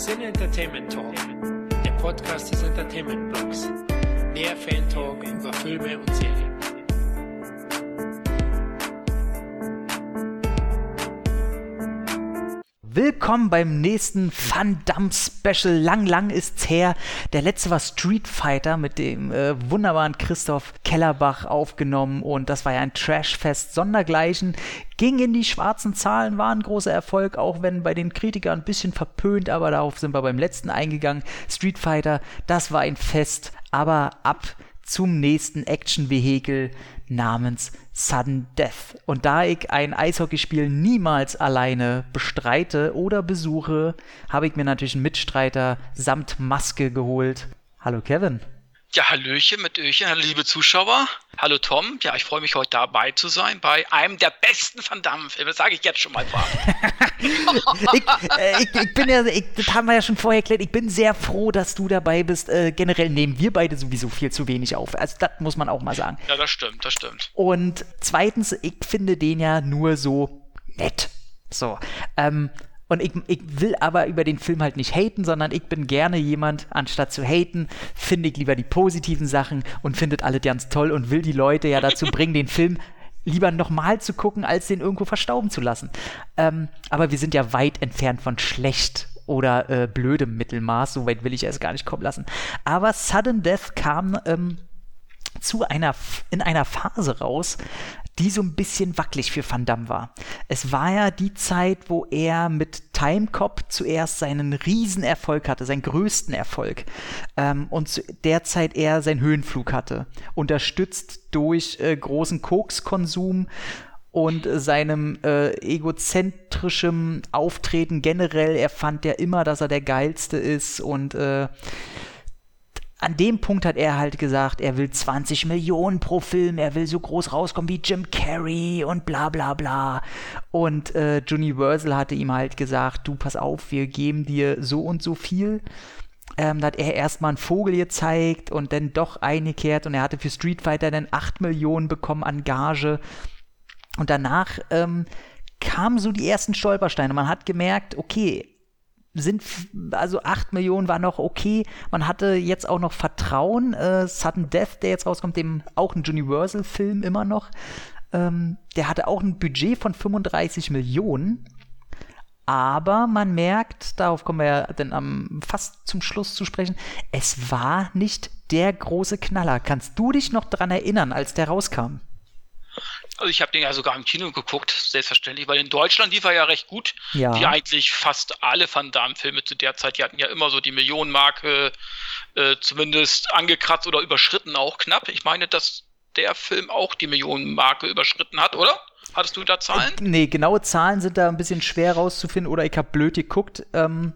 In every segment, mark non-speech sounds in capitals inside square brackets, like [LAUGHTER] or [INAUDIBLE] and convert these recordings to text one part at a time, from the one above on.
Sin Entertainment Talk, der Podcast des Entertainment Blogs. Der Fan Talk über Filme und Serien. Willkommen beim nächsten Van Damme Special. Lang, lang ist's her. Der letzte war Street Fighter mit dem äh, wunderbaren Christoph Kellerbach aufgenommen und das war ja ein Trashfest sondergleichen. Ging in die schwarzen Zahlen, war ein großer Erfolg, auch wenn bei den Kritikern ein bisschen verpönt, aber darauf sind wir beim letzten eingegangen. Street Fighter, das war ein Fest, aber ab zum nächsten Action-Vehikel namens Sudden Death. Und da ich ein Eishockeyspiel niemals alleine bestreite oder besuche, habe ich mir natürlich einen Mitstreiter samt Maske geholt. Hallo Kevin. Ja, Hallöchen mit Öchen, liebe Zuschauer. Hallo Tom. Ja, ich freue mich heute dabei zu sein bei einem der besten Van Damme-Filme. Das sage ich jetzt schon mal vorab. [LAUGHS] ich, äh, ich, ich, bin ja, ich, das haben wir ja schon vorher erklärt, ich bin sehr froh, dass du dabei bist. Äh, generell nehmen wir beide sowieso viel zu wenig auf. Also das muss man auch mal sagen. Ja, das stimmt, das stimmt. Und zweitens, ich finde den ja nur so nett. So. Ähm, und ich, ich, will aber über den Film halt nicht haten, sondern ich bin gerne jemand, anstatt zu haten, finde ich lieber die positiven Sachen und findet alle ganz toll und will die Leute ja dazu [LAUGHS] bringen, den Film lieber nochmal zu gucken, als den irgendwo verstauben zu lassen. Ähm, aber wir sind ja weit entfernt von schlecht oder äh, blödem Mittelmaß, so weit will ich es gar nicht kommen lassen. Aber Sudden Death kam ähm, zu einer, in einer Phase raus, die so ein bisschen wackelig für Van Damme war. Es war ja die Zeit, wo er mit Time Cop zuerst seinen Riesenerfolg hatte, seinen größten Erfolg. Ähm, und zu der Zeit er seinen Höhenflug hatte. Unterstützt durch äh, großen Kokskonsum und äh, seinem äh, egozentrischem Auftreten generell. Er fand ja immer, dass er der Geilste ist und äh, an dem Punkt hat er halt gesagt, er will 20 Millionen pro Film, er will so groß rauskommen wie Jim Carrey und bla bla bla. Und äh, Universal hatte ihm halt gesagt, du pass auf, wir geben dir so und so viel. Ähm, da hat er erstmal einen Vogel gezeigt und dann doch eingekehrt und er hatte für Street Fighter dann 8 Millionen bekommen an Gage. Und danach ähm, kamen so die ersten Stolpersteine. Man hat gemerkt, okay, sind, also 8 Millionen war noch okay. Man hatte jetzt auch noch Vertrauen. Äh, Sudden Death, der jetzt rauskommt, dem auch ein Universal-Film immer noch. Ähm, der hatte auch ein Budget von 35 Millionen. Aber man merkt, darauf kommen wir ja dann am, fast zum Schluss zu sprechen, es war nicht der große Knaller. Kannst du dich noch dran erinnern, als der rauskam? Also ich habe den ja sogar im Kino geguckt, selbstverständlich, weil in Deutschland lief er ja recht gut. Ja. Wie eigentlich fast alle Van Damme-Filme zu der Zeit, die hatten ja immer so die Millionenmarke äh, zumindest angekratzt oder überschritten auch knapp. Ich meine, dass der Film auch die Millionenmarke überschritten hat, oder? Hattest du da Zahlen? Äh, nee, genaue Zahlen sind da ein bisschen schwer rauszufinden oder ich habe blöd geguckt. Ähm,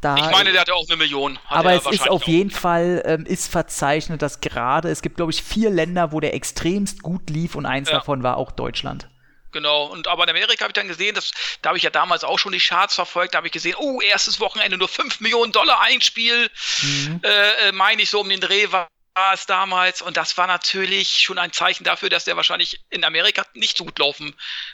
da, ich meine, der hatte auch eine Million. aber es ist auf jeden Fall ähm, ist verzeichnet, dass gerade, es gibt glaube ich vier Länder, wo der extremst gut lief und eins ja. davon war auch Deutschland. Genau, und aber in Amerika habe ich dann gesehen, dass, da habe ich ja damals auch schon die Charts verfolgt, da habe ich gesehen, oh, erstes Wochenende nur 5 Millionen Dollar Einspiel, mhm. äh, äh meine ich so um den Dreh war war es damals und das war natürlich schon ein Zeichen dafür, dass der wahrscheinlich in Amerika nicht so gut laufen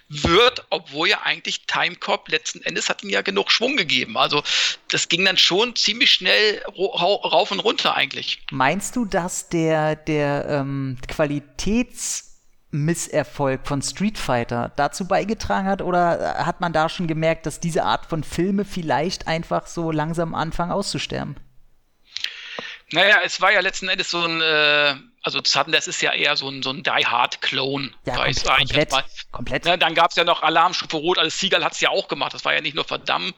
wird, obwohl ja eigentlich Timecop letzten Endes hat ihm ja genug Schwung gegeben. Also das ging dann schon ziemlich schnell rauf und runter eigentlich. Meinst du, dass der, der ähm, Qualitätsmisserfolg von Street Fighter dazu beigetragen hat oder hat man da schon gemerkt, dass diese Art von Filme vielleicht einfach so langsam anfangen auszusterben? Naja, es war ja letzten Endes so ein, äh, also das ist ja eher so ein, so ein Die Hard-Clone. Ja, kom komplett. komplett. Ja, dann gab es ja noch Alarmstufe Rot, also Siegel hat es ja auch gemacht. Das war ja nicht nur Verdamm,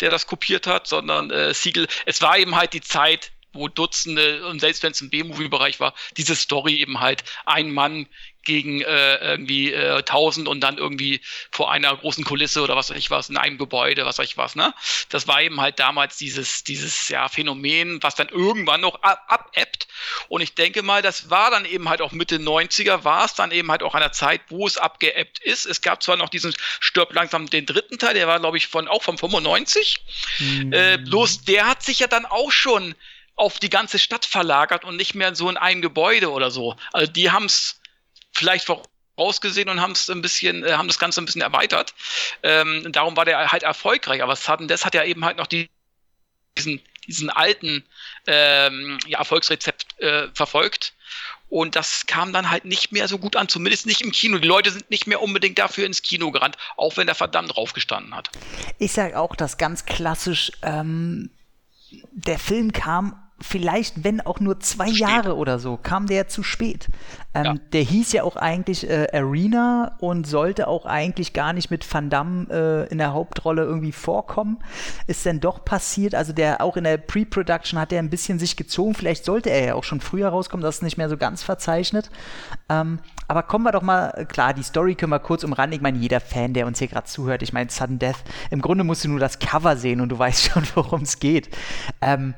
der das kopiert hat, sondern äh, Siegel, es war eben halt die Zeit, wo Dutzende, und selbst wenn es im B-Movie-Bereich war, diese Story eben halt ein Mann gegen äh, irgendwie äh, 1000 und dann irgendwie vor einer großen Kulisse oder was weiß ich was, in einem Gebäude, was weiß ich was, ne? Das war eben halt damals dieses, dieses ja, Phänomen, was dann irgendwann noch abebbt. Und ich denke mal, das war dann eben halt auch Mitte 90er, war es dann eben halt auch einer Zeit, wo es abgeebbt ist. Es gab zwar noch diesen Stirb langsam den dritten Teil, der war, glaube ich, von auch von 95. Mhm. Äh, bloß der hat sich ja dann auch schon auf die ganze Stadt verlagert und nicht mehr so in einem Gebäude oder so. Also die haben es vielleicht vorausgesehen und haben es ein bisschen, äh, haben das Ganze ein bisschen erweitert. Ähm, darum war der halt erfolgreich. Aber Sudden hat ja eben halt noch die diesen, diesen alten ähm, ja, Erfolgsrezept äh, verfolgt. Und das kam dann halt nicht mehr so gut an, zumindest nicht im Kino. Die Leute sind nicht mehr unbedingt dafür ins Kino gerannt, auch wenn der verdammt draufgestanden hat. Ich sage auch das ganz klassisch, ähm, der Film kam vielleicht, wenn auch nur zwei Jahre oder so, kam der zu spät. Ähm, ja. Der hieß ja auch eigentlich äh, Arena und sollte auch eigentlich gar nicht mit Van Damme äh, in der Hauptrolle irgendwie vorkommen. Ist dann doch passiert. Also der auch in der Pre-Production hat er ein bisschen sich gezogen. Vielleicht sollte er ja auch schon früher rauskommen. Das ist nicht mehr so ganz verzeichnet. Ähm, aber kommen wir doch mal, klar, die Story können wir kurz umranden. Ich meine, jeder Fan, der uns hier gerade zuhört, ich meine, Sudden Death, im Grunde musst du nur das Cover sehen und du [LAUGHS] weißt schon, worum es geht. Ähm,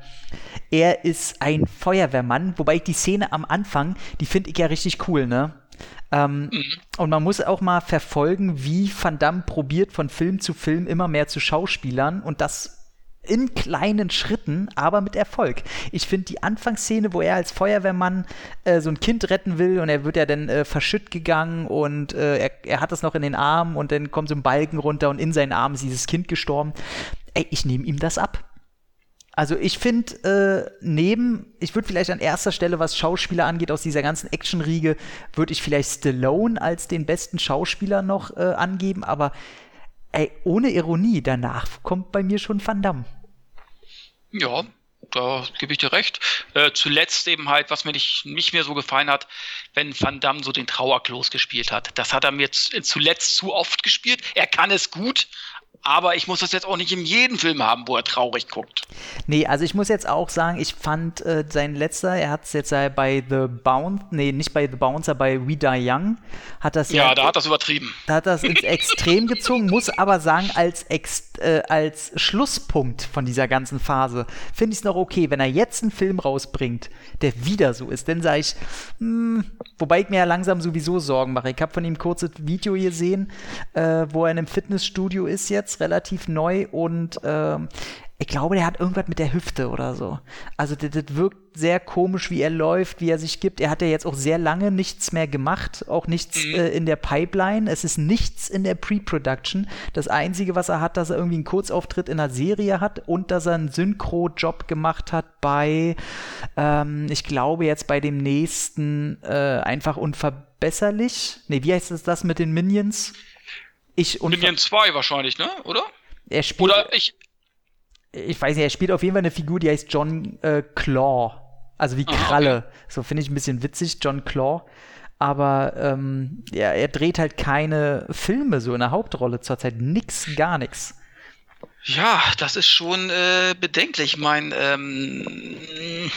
er ist ein Feuerwehrmann, wobei ich die Szene am Anfang, die finde ich ja richtig cool, ne? Ähm, mhm. Und man muss auch mal verfolgen, wie Van Damme probiert, von Film zu Film immer mehr zu Schauspielern und das in kleinen Schritten, aber mit Erfolg. Ich finde die Anfangsszene, wo er als Feuerwehrmann äh, so ein Kind retten will und er wird ja dann äh, verschütt gegangen und äh, er, er, hat das noch in den Armen und dann kommt so ein Balken runter und in seinen Armen ist dieses Kind gestorben. Ey, ich nehme ihm das ab. Also ich finde, äh, neben, ich würde vielleicht an erster Stelle, was Schauspieler angeht, aus dieser ganzen Actionriege, würde ich vielleicht Stallone als den besten Schauspieler noch äh, angeben, aber ey, ohne Ironie, danach kommt bei mir schon Van Damme. Ja, da gebe ich dir recht. Äh, zuletzt eben halt, was mir nicht, nicht mehr so gefallen hat, wenn Van Damme so den Trauerklos gespielt hat. Das hat er mir zuletzt zu oft gespielt. Er kann es gut, aber ich muss das jetzt auch nicht in jedem Film haben, wo er traurig guckt. Nee, also ich muss jetzt auch sagen, ich fand äh, sein letzter, er hat es jetzt bei The Bounce, nee, nicht bei The Bouncer, bei We Die Young, hat das ja. Ja, da hat das übertrieben. Da hat das ins Extrem gezogen, muss aber sagen, als, Ex, äh, als Schlusspunkt von dieser ganzen Phase finde ich es noch okay, wenn er jetzt einen Film rausbringt, der wieder so ist, dann sage ich, mh, hm, wobei ich mir ja langsam sowieso Sorgen mache. Ich habe von ihm ein kurzes Video gesehen, äh, wo er in einem Fitnessstudio ist jetzt relativ neu und äh, ich glaube, der hat irgendwas mit der Hüfte oder so. Also das, das, wirkt sehr komisch, wie er läuft, wie er sich gibt. Er hat ja jetzt auch sehr lange nichts mehr gemacht, auch nichts mhm. äh, in der Pipeline. Es ist nichts in der Pre-Production. Das Einzige, was er hat, dass er irgendwie einen Kurzauftritt in einer Serie hat und dass er einen Synchro-Job gemacht hat bei, ähm, ich glaube jetzt bei dem nächsten äh, einfach unverbesserlich. Nee, wie heißt es das mit den Minions? Ich Minion 2 wahrscheinlich, ne? Oder? Er spielt. Oder ich. Ich weiß nicht, er spielt auf jeden Fall eine Figur, die heißt John äh, Claw. Also wie Kralle. okay. So finde ich ein bisschen witzig, John Claw. Aber ähm, ja, er dreht halt keine Filme so in der Hauptrolle zurzeit. Nix, gar nichts. Ja, das ist schon äh, bedenklich. Ich meine, ähm,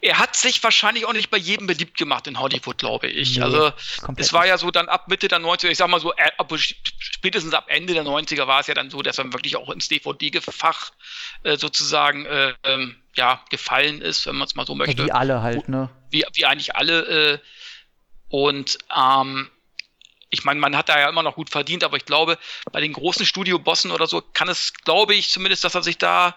er hat sich wahrscheinlich auch nicht bei jedem beliebt gemacht in Hollywood, glaube ich. Nee, also es war ja so dann ab Mitte der 90er, ich sag mal so, äh, ab, spätestens ab Ende der 90er war es ja dann so, dass er wirklich auch ins DVD-Fach äh, sozusagen äh, ähm, ja, gefallen ist, wenn man es mal so möchte. wie alle halt, ne? Wie, wie eigentlich alle. Äh, und ähm, ich meine, man hat da ja immer noch gut verdient, aber ich glaube, bei den großen Studiobossen oder so kann es, glaube ich zumindest, dass er sich da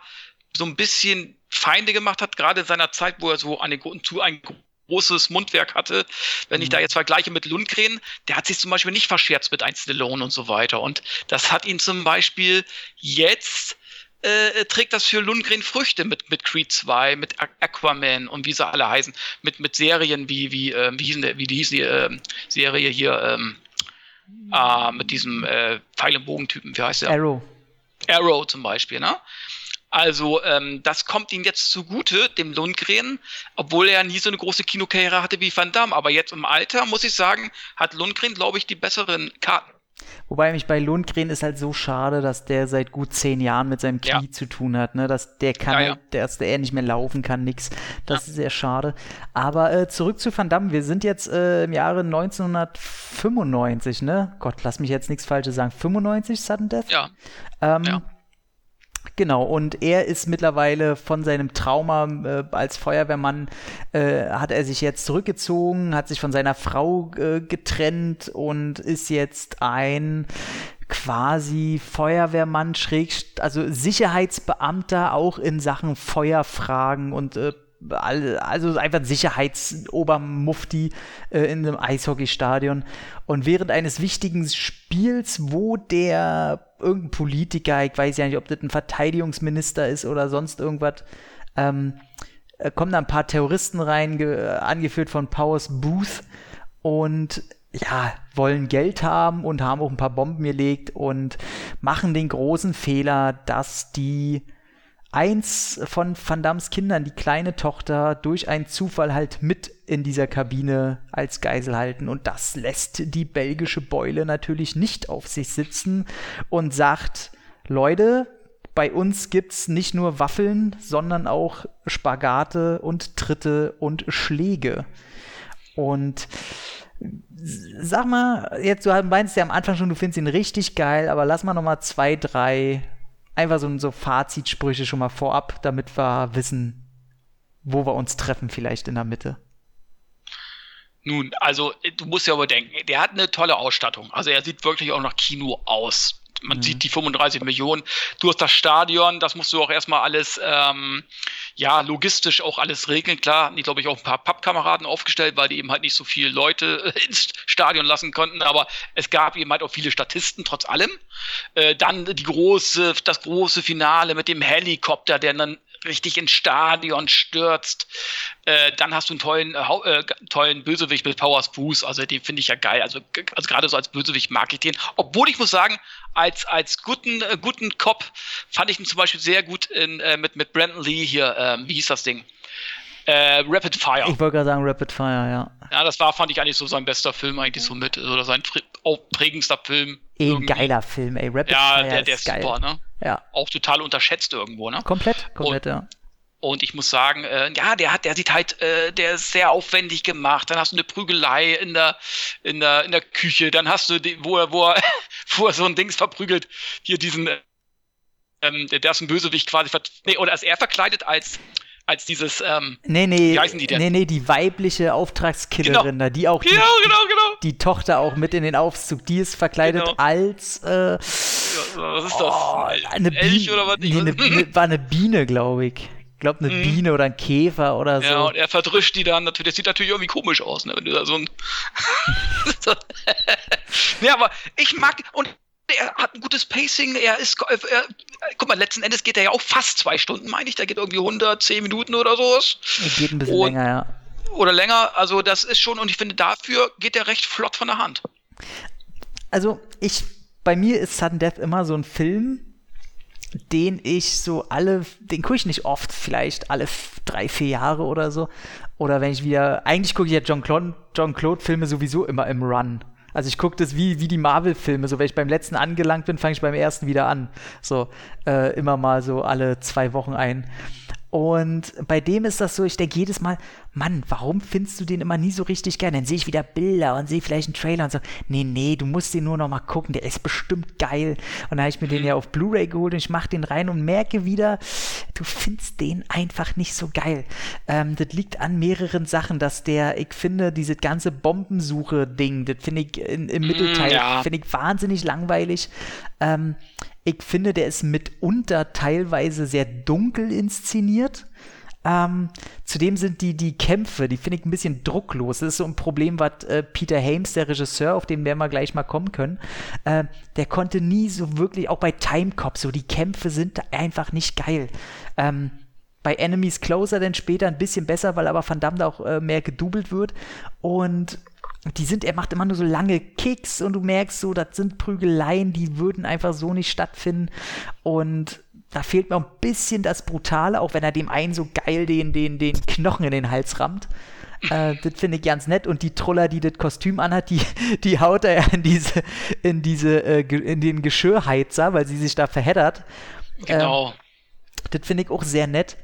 so ein bisschen Feinde gemacht hat, gerade in seiner Zeit, wo er so eine, zu ein großes Mundwerk hatte. Wenn ich da mhm. jetzt vergleiche mit Lundgren, der hat sich zum Beispiel nicht verscherzt mit Einzellohn und so weiter. Und das hat ihn zum Beispiel jetzt äh, trägt das für Lundgren Früchte mit, mit Creed 2, mit Aquaman und wie sie alle heißen, mit, mit Serien wie, wie, äh, wie, hießen wie die hieß die äh, Serie hier, ähm, äh, mit diesem äh, Pfeil- und Bogentypen, wie heißt der? Arrow. Arrow zum Beispiel, ne? Also ähm, das kommt ihm jetzt zugute, dem Lundgren, obwohl er nie so eine große Kinokarriere hatte wie Van Damme. Aber jetzt im Alter, muss ich sagen, hat Lundgren, glaube ich, die besseren Karten. Wobei mich bei Lundgren ist halt so schade, dass der seit gut zehn Jahren mit seinem Knie ja. zu tun hat, ne? Dass der kann, ja, ja. Dass der nicht mehr laufen kann, nix. Das ist sehr schade. Aber äh, zurück zu Van Damme. Wir sind jetzt äh, im Jahre 1995, ne? Gott, lass mich jetzt nichts Falsches sagen. 95 Sudden Death? Ja. Ähm, ja. Genau, und er ist mittlerweile von seinem Trauma äh, als Feuerwehrmann, äh, hat er sich jetzt zurückgezogen, hat sich von seiner Frau äh, getrennt und ist jetzt ein quasi Feuerwehrmann, schräg, also Sicherheitsbeamter auch in Sachen Feuerfragen und äh, also einfach ein Sicherheitsobermufti äh, in einem Eishockeystadion. Und während eines wichtigen Spiels, wo der irgendein Politiker, ich weiß ja nicht, ob das ein Verteidigungsminister ist oder sonst irgendwas, ähm, äh, kommen da ein paar Terroristen rein, angeführt von Powers Booth und ja, wollen Geld haben und haben auch ein paar Bomben gelegt und machen den großen Fehler, dass die eins von Van Dams Kindern, die kleine Tochter, durch einen Zufall halt mit in dieser Kabine als Geisel halten. Und das lässt die belgische Beule natürlich nicht auf sich sitzen und sagt, Leute, bei uns gibt's nicht nur Waffeln, sondern auch Spagate und Tritte und Schläge. Und sag mal, jetzt du meinst ja am Anfang schon, du findest ihn richtig geil, aber lass mal noch mal zwei, drei einfach so, so Fazitsprüche schon mal vorab, damit wir wissen, wo wir uns treffen, vielleicht in der Mitte. Nun, also du musst ja überdenken, der hat eine tolle Ausstattung. Also er sieht wirklich auch nach Kino aus man mhm. sieht die 35 Millionen. Du hast das Stadion, das musst du auch erstmal alles, ähm, ja, logistisch auch alles regeln. Klar, die, glaube ich, auch ein paar Pappkameraden aufgestellt, weil die eben halt nicht so viele Leute ins Stadion lassen konnten. Aber es gab eben halt auch viele Statisten, trotz allem. Äh, dann die große, das große Finale mit dem Helikopter, der dann richtig ins Stadion stürzt. Äh, dann hast du einen tollen, äh, äh tollen Bösewicht mit Powers Boost. Also den finde ich ja geil. Also, also gerade so als Bösewicht mag ich den. Obwohl ich muss sagen, als, als guten, äh, guten Cop fand ich ihn zum Beispiel sehr gut in, äh, mit, mit Brandon Lee hier. Ähm, wie hieß das Ding? Äh, Rapid Fire. Ich wollte gerade sagen Rapid Fire, ja. Ja, das war, fand ich eigentlich so sein bester Film eigentlich so mit, oder sein prägendster Film. Eh ein geiler Film, ey. Rapid ja, Fire der, der ist, geil. super, ne? Ja. Auch total unterschätzt irgendwo, ne? Komplett, komplett, und, ja. Und ich muss sagen, äh, ja, der hat, der sieht halt, äh, der ist sehr aufwendig gemacht. Dann hast du eine Prügelei in der, in der, in der Küche. Dann hast du, die, wo er, wo er, [LAUGHS] wo er so ein Dings verprügelt, hier diesen, ähm, der, der ist ein Bösewicht quasi, nee, oder ist er verkleidet als, als dieses, ähm, nee, nee, wie heißen die denn? Nee, nee, die weibliche Auftragskillerin genau. da, die auch die, genau, genau, genau. die Tochter auch mit in den Aufzug, die ist verkleidet genau. als, äh, was ist das? Oh, eine Elch oder was? Nee, eine, [LAUGHS] eine, war eine Biene, glaube ich. Ich glaube, eine mhm. Biene oder ein Käfer oder so. Ja, und er verdrischt die dann natürlich. Das sieht natürlich irgendwie komisch aus, ne? Wenn du da so ein. [LAUGHS] [LAUGHS] ja, aber ich mag. Und er hat ein gutes Pacing, er ist, er, guck mal, letzten Endes geht er ja auch fast zwei Stunden, meine ich, der geht irgendwie 110 Minuten oder sowas. Er geht ein bisschen und, länger, ja. Oder länger, also das ist schon, und ich finde, dafür geht er recht flott von der Hand. Also, ich, bei mir ist Sudden Death immer so ein Film, den ich so alle, den gucke ich nicht oft, vielleicht alle drei, vier Jahre oder so. Oder wenn ich wieder, eigentlich gucke ich ja John Claude, John Claude Filme sowieso immer im Run. Also ich gucke das wie, wie die Marvel-Filme. So, wenn ich beim letzten angelangt bin, fange ich beim ersten wieder an. So, äh, immer mal so alle zwei Wochen ein. Und bei dem ist das so, ich denke jedes Mal, Mann, warum findest du den immer nie so richtig geil? Dann sehe ich wieder Bilder und sehe vielleicht einen Trailer und so, nee, nee, du musst den nur noch mal gucken, der ist bestimmt geil. Und dann habe ich mir den ja auf Blu-ray geholt und ich mache den rein und merke wieder, du findest den einfach nicht so geil. Ähm, das liegt an mehreren Sachen, dass der, ich finde, diese ganze Bombensuche-Ding, das finde ich in, im mhm, Mittelteil, ja. finde ich wahnsinnig langweilig. Ähm, ich finde, der ist mitunter teilweise sehr dunkel inszeniert. Ähm, zudem sind die, die Kämpfe, die finde ich ein bisschen drucklos. Das ist so ein Problem, was äh, Peter Hames, der Regisseur, auf den werden wir gleich mal kommen können, äh, der konnte nie so wirklich, auch bei Timecop, so die Kämpfe sind einfach nicht geil. Ähm, bei Enemies Closer dann später ein bisschen besser, weil aber Van Damme auch äh, mehr gedoubelt wird. Und die sind, er macht immer nur so lange Kicks und du merkst so, das sind Prügeleien, die würden einfach so nicht stattfinden. Und da fehlt mir ein bisschen das Brutale, auch wenn er dem einen so geil den, den, den Knochen in den Hals rammt. Äh, das finde ich ganz nett. Und die Troller, die das Kostüm anhat, die, die haut er in diese, in diese, äh, in den Geschirrheizer, weil sie sich da verheddert. Genau. Ähm, das finde ich auch sehr nett.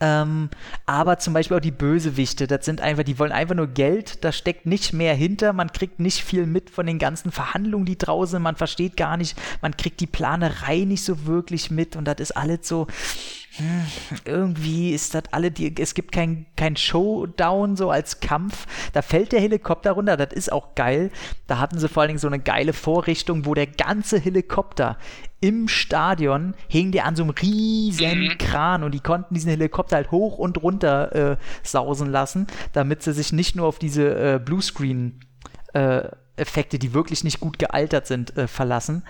Ähm, aber zum Beispiel auch die Bösewichte, das sind einfach, die wollen einfach nur Geld, da steckt nicht mehr hinter, man kriegt nicht viel mit von den ganzen Verhandlungen, die draußen, man versteht gar nicht, man kriegt die Planerei nicht so wirklich mit und das ist alles so, irgendwie ist das alle, die, es gibt kein, kein Showdown so als Kampf. Da fällt der Helikopter runter, das ist auch geil. Da hatten sie vor allen Dingen so eine geile Vorrichtung, wo der ganze Helikopter im Stadion hing der an so einem riesen mhm. Kran und die konnten diesen Helikopter halt hoch und runter äh, sausen lassen, damit sie sich nicht nur auf diese äh, Bluescreen äh, Effekte, die wirklich nicht gut gealtert sind, äh, verlassen.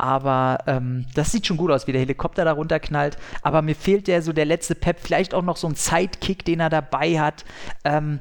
Aber ähm, das sieht schon gut aus, wie der Helikopter da runterknallt. Aber mir fehlt ja so der letzte Pep, vielleicht auch noch so ein Sidekick, den er dabei hat. Ähm,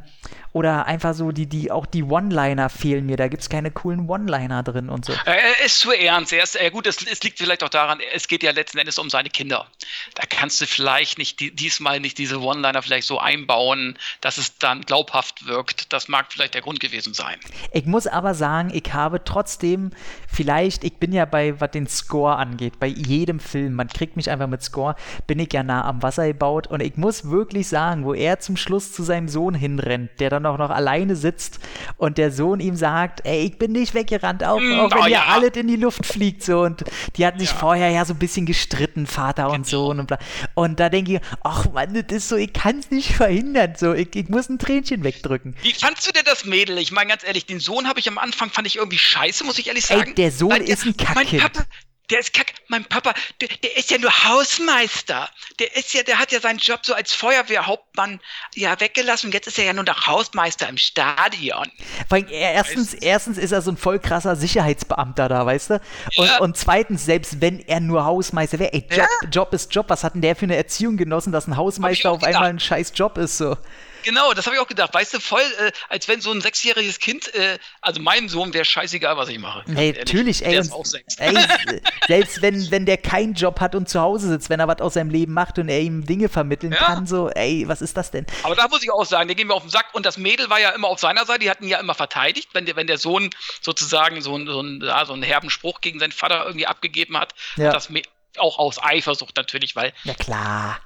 oder einfach so die, die, auch die One-Liner fehlen mir. Da gibt es keine coolen One-Liner drin und so. Er ist zu ernst. Er ist, äh, gut, es, es, liegt vielleicht auch daran, es geht ja letzten Endes um seine Kinder. Da kannst du vielleicht nicht die, diesmal nicht diese One-Liner vielleicht so einbauen, dass es dann glaubhaft wirkt. Das mag vielleicht der Grund gewesen sein. Ich muss aber sagen, ich habe trotzdem vielleicht, ich bin ja bei, was den Score angeht, bei jedem Film, man kriegt mich einfach mit Score, bin ich ja nah am Wasser gebaut und ich muss wirklich sagen, wo er zum Schluss zu seinem Sohn hinrennt, der dann auch noch alleine sitzt und der Sohn ihm sagt, ey, ich bin nicht weggerannt, auch, mm, auch wenn oh, ihr ja. alles in die Luft fliegt so und die hatten sich ja. vorher ja so ein bisschen gestritten, Vater und genau. Sohn und bla. Und da denke ich, ach Mann, das ist so, ich kann es nicht verhindern, so, ich, ich muss ein Tränchen wegdrücken. Wie fandst du denn das Mädel? Ich meine ganz ehrlich, den Sohn habe ich am Anfang, fand ich irgendwie scheiße, muss ich ehrlich sagen. Ey, der Sohn Weil, ist ein Kackkind. Mein Papa, der ist kack. Mein Papa, der, der, ist ja nur Hausmeister. Der ist ja, der hat ja seinen Job so als Feuerwehrhauptmann ja weggelassen. Jetzt ist er ja nur noch Hausmeister im Stadion. Weil erstens, erstens ist er so ein voll krasser Sicherheitsbeamter da, weißt du? Und, ja. und zweitens, selbst wenn er nur Hausmeister wäre, ey, Job, ja. Job ist Job. Was hat denn der für eine Erziehung genossen, dass ein Hausmeister auf einmal ein scheiß Job ist so? Genau, das habe ich auch gedacht. Weißt du, voll, äh, als wenn so ein sechsjähriges Kind, äh, also mein Sohn wäre scheißegal, was ich mache. Ey, natürlich, ey, und, ey, [LAUGHS] selbst wenn, wenn der keinen Job hat und zu Hause sitzt, wenn er was aus seinem Leben macht und er ihm Dinge vermitteln ja. kann, so, ey, was ist das denn? Aber da muss ich auch sagen, der gehen wir auf den Sack und das Mädel war ja immer auf seiner Seite, die hatten ihn ja immer verteidigt, wenn der, wenn der Sohn sozusagen so, so, einen, ja, so einen herben Spruch gegen seinen Vater irgendwie abgegeben hat, ja. das Mädel auch aus Eifersucht natürlich, weil ja klar.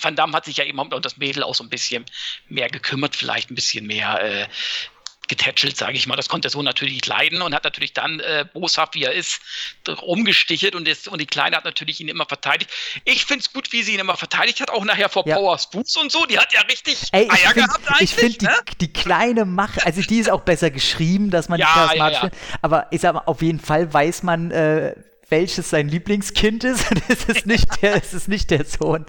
Van Damme hat sich ja eben um das Mädel auch so ein bisschen mehr gekümmert, vielleicht ein bisschen mehr äh, getätschelt, sage ich mal. Das konnte er so natürlich nicht leiden und hat natürlich dann, äh, boshaft wie er ist, rumgestichelt und, das, und die Kleine hat natürlich ihn immer verteidigt. Ich finde es gut, wie sie ihn immer verteidigt hat, auch nachher vor ja. Powers Boots und so. Die hat ja richtig Ey, Eier find, gehabt eigentlich. Ich finde ne? die, die, kleine Macht, also die ist auch besser geschrieben, dass man ja, die charismatisch ja, ja. Aber ich sag mal, auf jeden Fall weiß man, äh, welches sein Lieblingskind ist. [LAUGHS] es ist nicht der, es ist nicht der Sohn.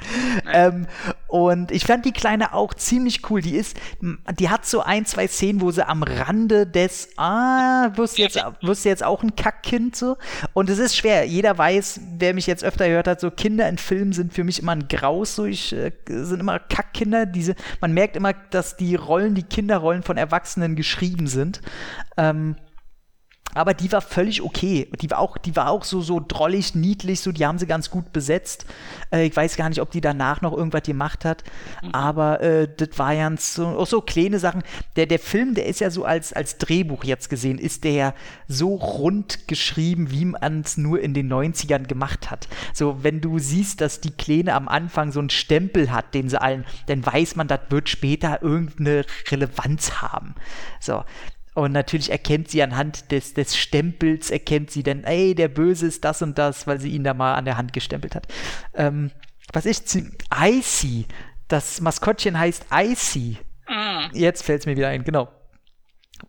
Ähm, und ich fand die Kleine auch ziemlich cool. Die ist, die hat so ein, zwei Szenen, wo sie am Rande des, ah, wirst du jetzt, wirst du jetzt auch ein Kackkind so. Und es ist schwer. Jeder weiß, wer mich jetzt öfter gehört hat, so Kinder in Filmen sind für mich immer ein Graus. So, ich, äh, sind immer Kackkinder. Diese, man merkt immer, dass die Rollen, die Kinderrollen von Erwachsenen geschrieben sind. Ähm, aber die war völlig okay. Die war auch, die war auch so, so drollig, niedlich, so, die haben sie ganz gut besetzt. Äh, ich weiß gar nicht, ob die danach noch irgendwas gemacht hat, mhm. aber äh, das war ja so, auch so kleine Sachen. Der, der Film, der ist ja so als, als Drehbuch jetzt gesehen, ist der ja so rund geschrieben, wie man es nur in den 90ern gemacht hat. So, wenn du siehst, dass die Kleine am Anfang so einen Stempel hat, den sie allen, dann weiß man, das wird später irgendeine Relevanz haben. So, und natürlich erkennt sie anhand des, des Stempels, erkennt sie dann, ey, der Böse ist das und das, weil sie ihn da mal an der Hand gestempelt hat. Ähm, was ich, Icy, das Maskottchen heißt Icy. Mm. Jetzt fällt es mir wieder ein, genau.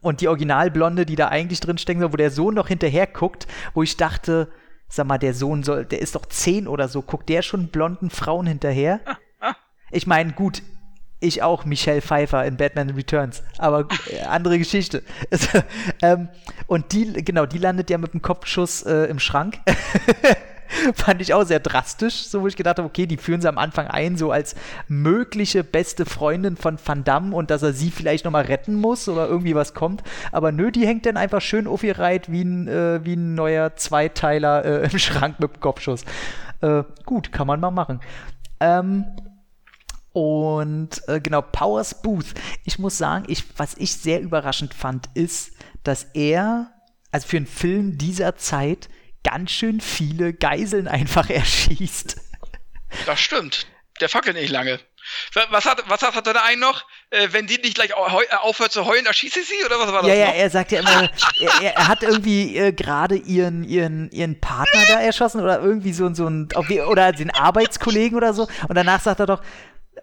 Und die Originalblonde, die da eigentlich drin stecken soll, wo der Sohn noch hinterher guckt, wo ich dachte, sag mal, der Sohn soll, der ist doch zehn oder so, guckt der schon blonden Frauen hinterher? [LAUGHS] Ich meine, gut, ich auch Michelle Pfeiffer in Batman Returns. Aber äh, andere Geschichte. [LAUGHS] ähm, und die, genau, die landet ja mit dem Kopfschuss äh, im Schrank. [LAUGHS] Fand ich auch sehr drastisch, so wo ich gedacht habe, okay, die führen sie am Anfang ein, so als mögliche beste Freundin von Van Damme und dass er sie vielleicht nochmal retten muss oder irgendwie was kommt. Aber nö, die hängt dann einfach schön aufgereiht wie ein, äh, wie ein neuer Zweiteiler äh, im Schrank mit dem Kopfschuss. Äh, gut, kann man mal machen. Ähm, und äh, genau, Powers Booth. Ich muss sagen, ich, was ich sehr überraschend fand, ist, dass er, also für einen Film dieser Zeit, ganz schön viele Geiseln einfach [LAUGHS] erschießt. Das stimmt. Der fackelt nicht lange. Was hat, was hat, hat er da einen noch? Äh, wenn die nicht gleich äh, aufhört zu heulen, erschieße ich sie? Oder was war das? Ja, ja, noch? er sagt ja immer, [LAUGHS] er, er, hat irgendwie äh, gerade ihren, ihren, ihren Partner da erschossen oder irgendwie so, so ein, oder den Arbeitskollegen oder so. Und danach sagt er doch,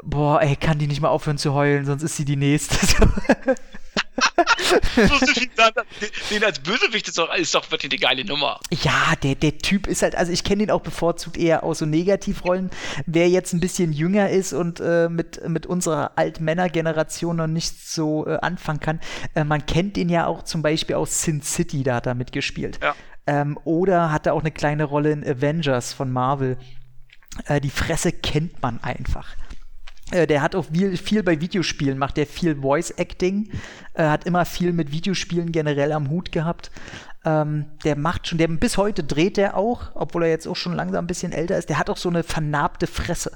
boah, ey, kann die nicht mal aufhören zu heulen, sonst ist sie die nächste. [LAUGHS] den als Bösewicht ist doch, ist doch wirklich eine geile Nummer. Ja, der, der Typ ist halt, also ich kenne ihn auch bevorzugt eher aus so Negativrollen. Wer jetzt ein bisschen jünger ist und äh, mit, mit unserer Altmänner-Generation noch nicht so äh, anfangen kann, äh, man kennt ihn ja auch zum Beispiel aus Sin City, da hat er mitgespielt. Ja. Ähm, oder hatte auch eine kleine Rolle in Avengers von Marvel. Äh, die Fresse kennt man einfach. Äh, der hat auch viel, viel, bei Videospielen, macht der viel Voice Acting, äh, hat immer viel mit Videospielen generell am Hut gehabt. Ähm, der macht schon, der bis heute dreht der auch, obwohl er jetzt auch schon langsam ein bisschen älter ist. Der hat auch so eine vernarbte Fresse.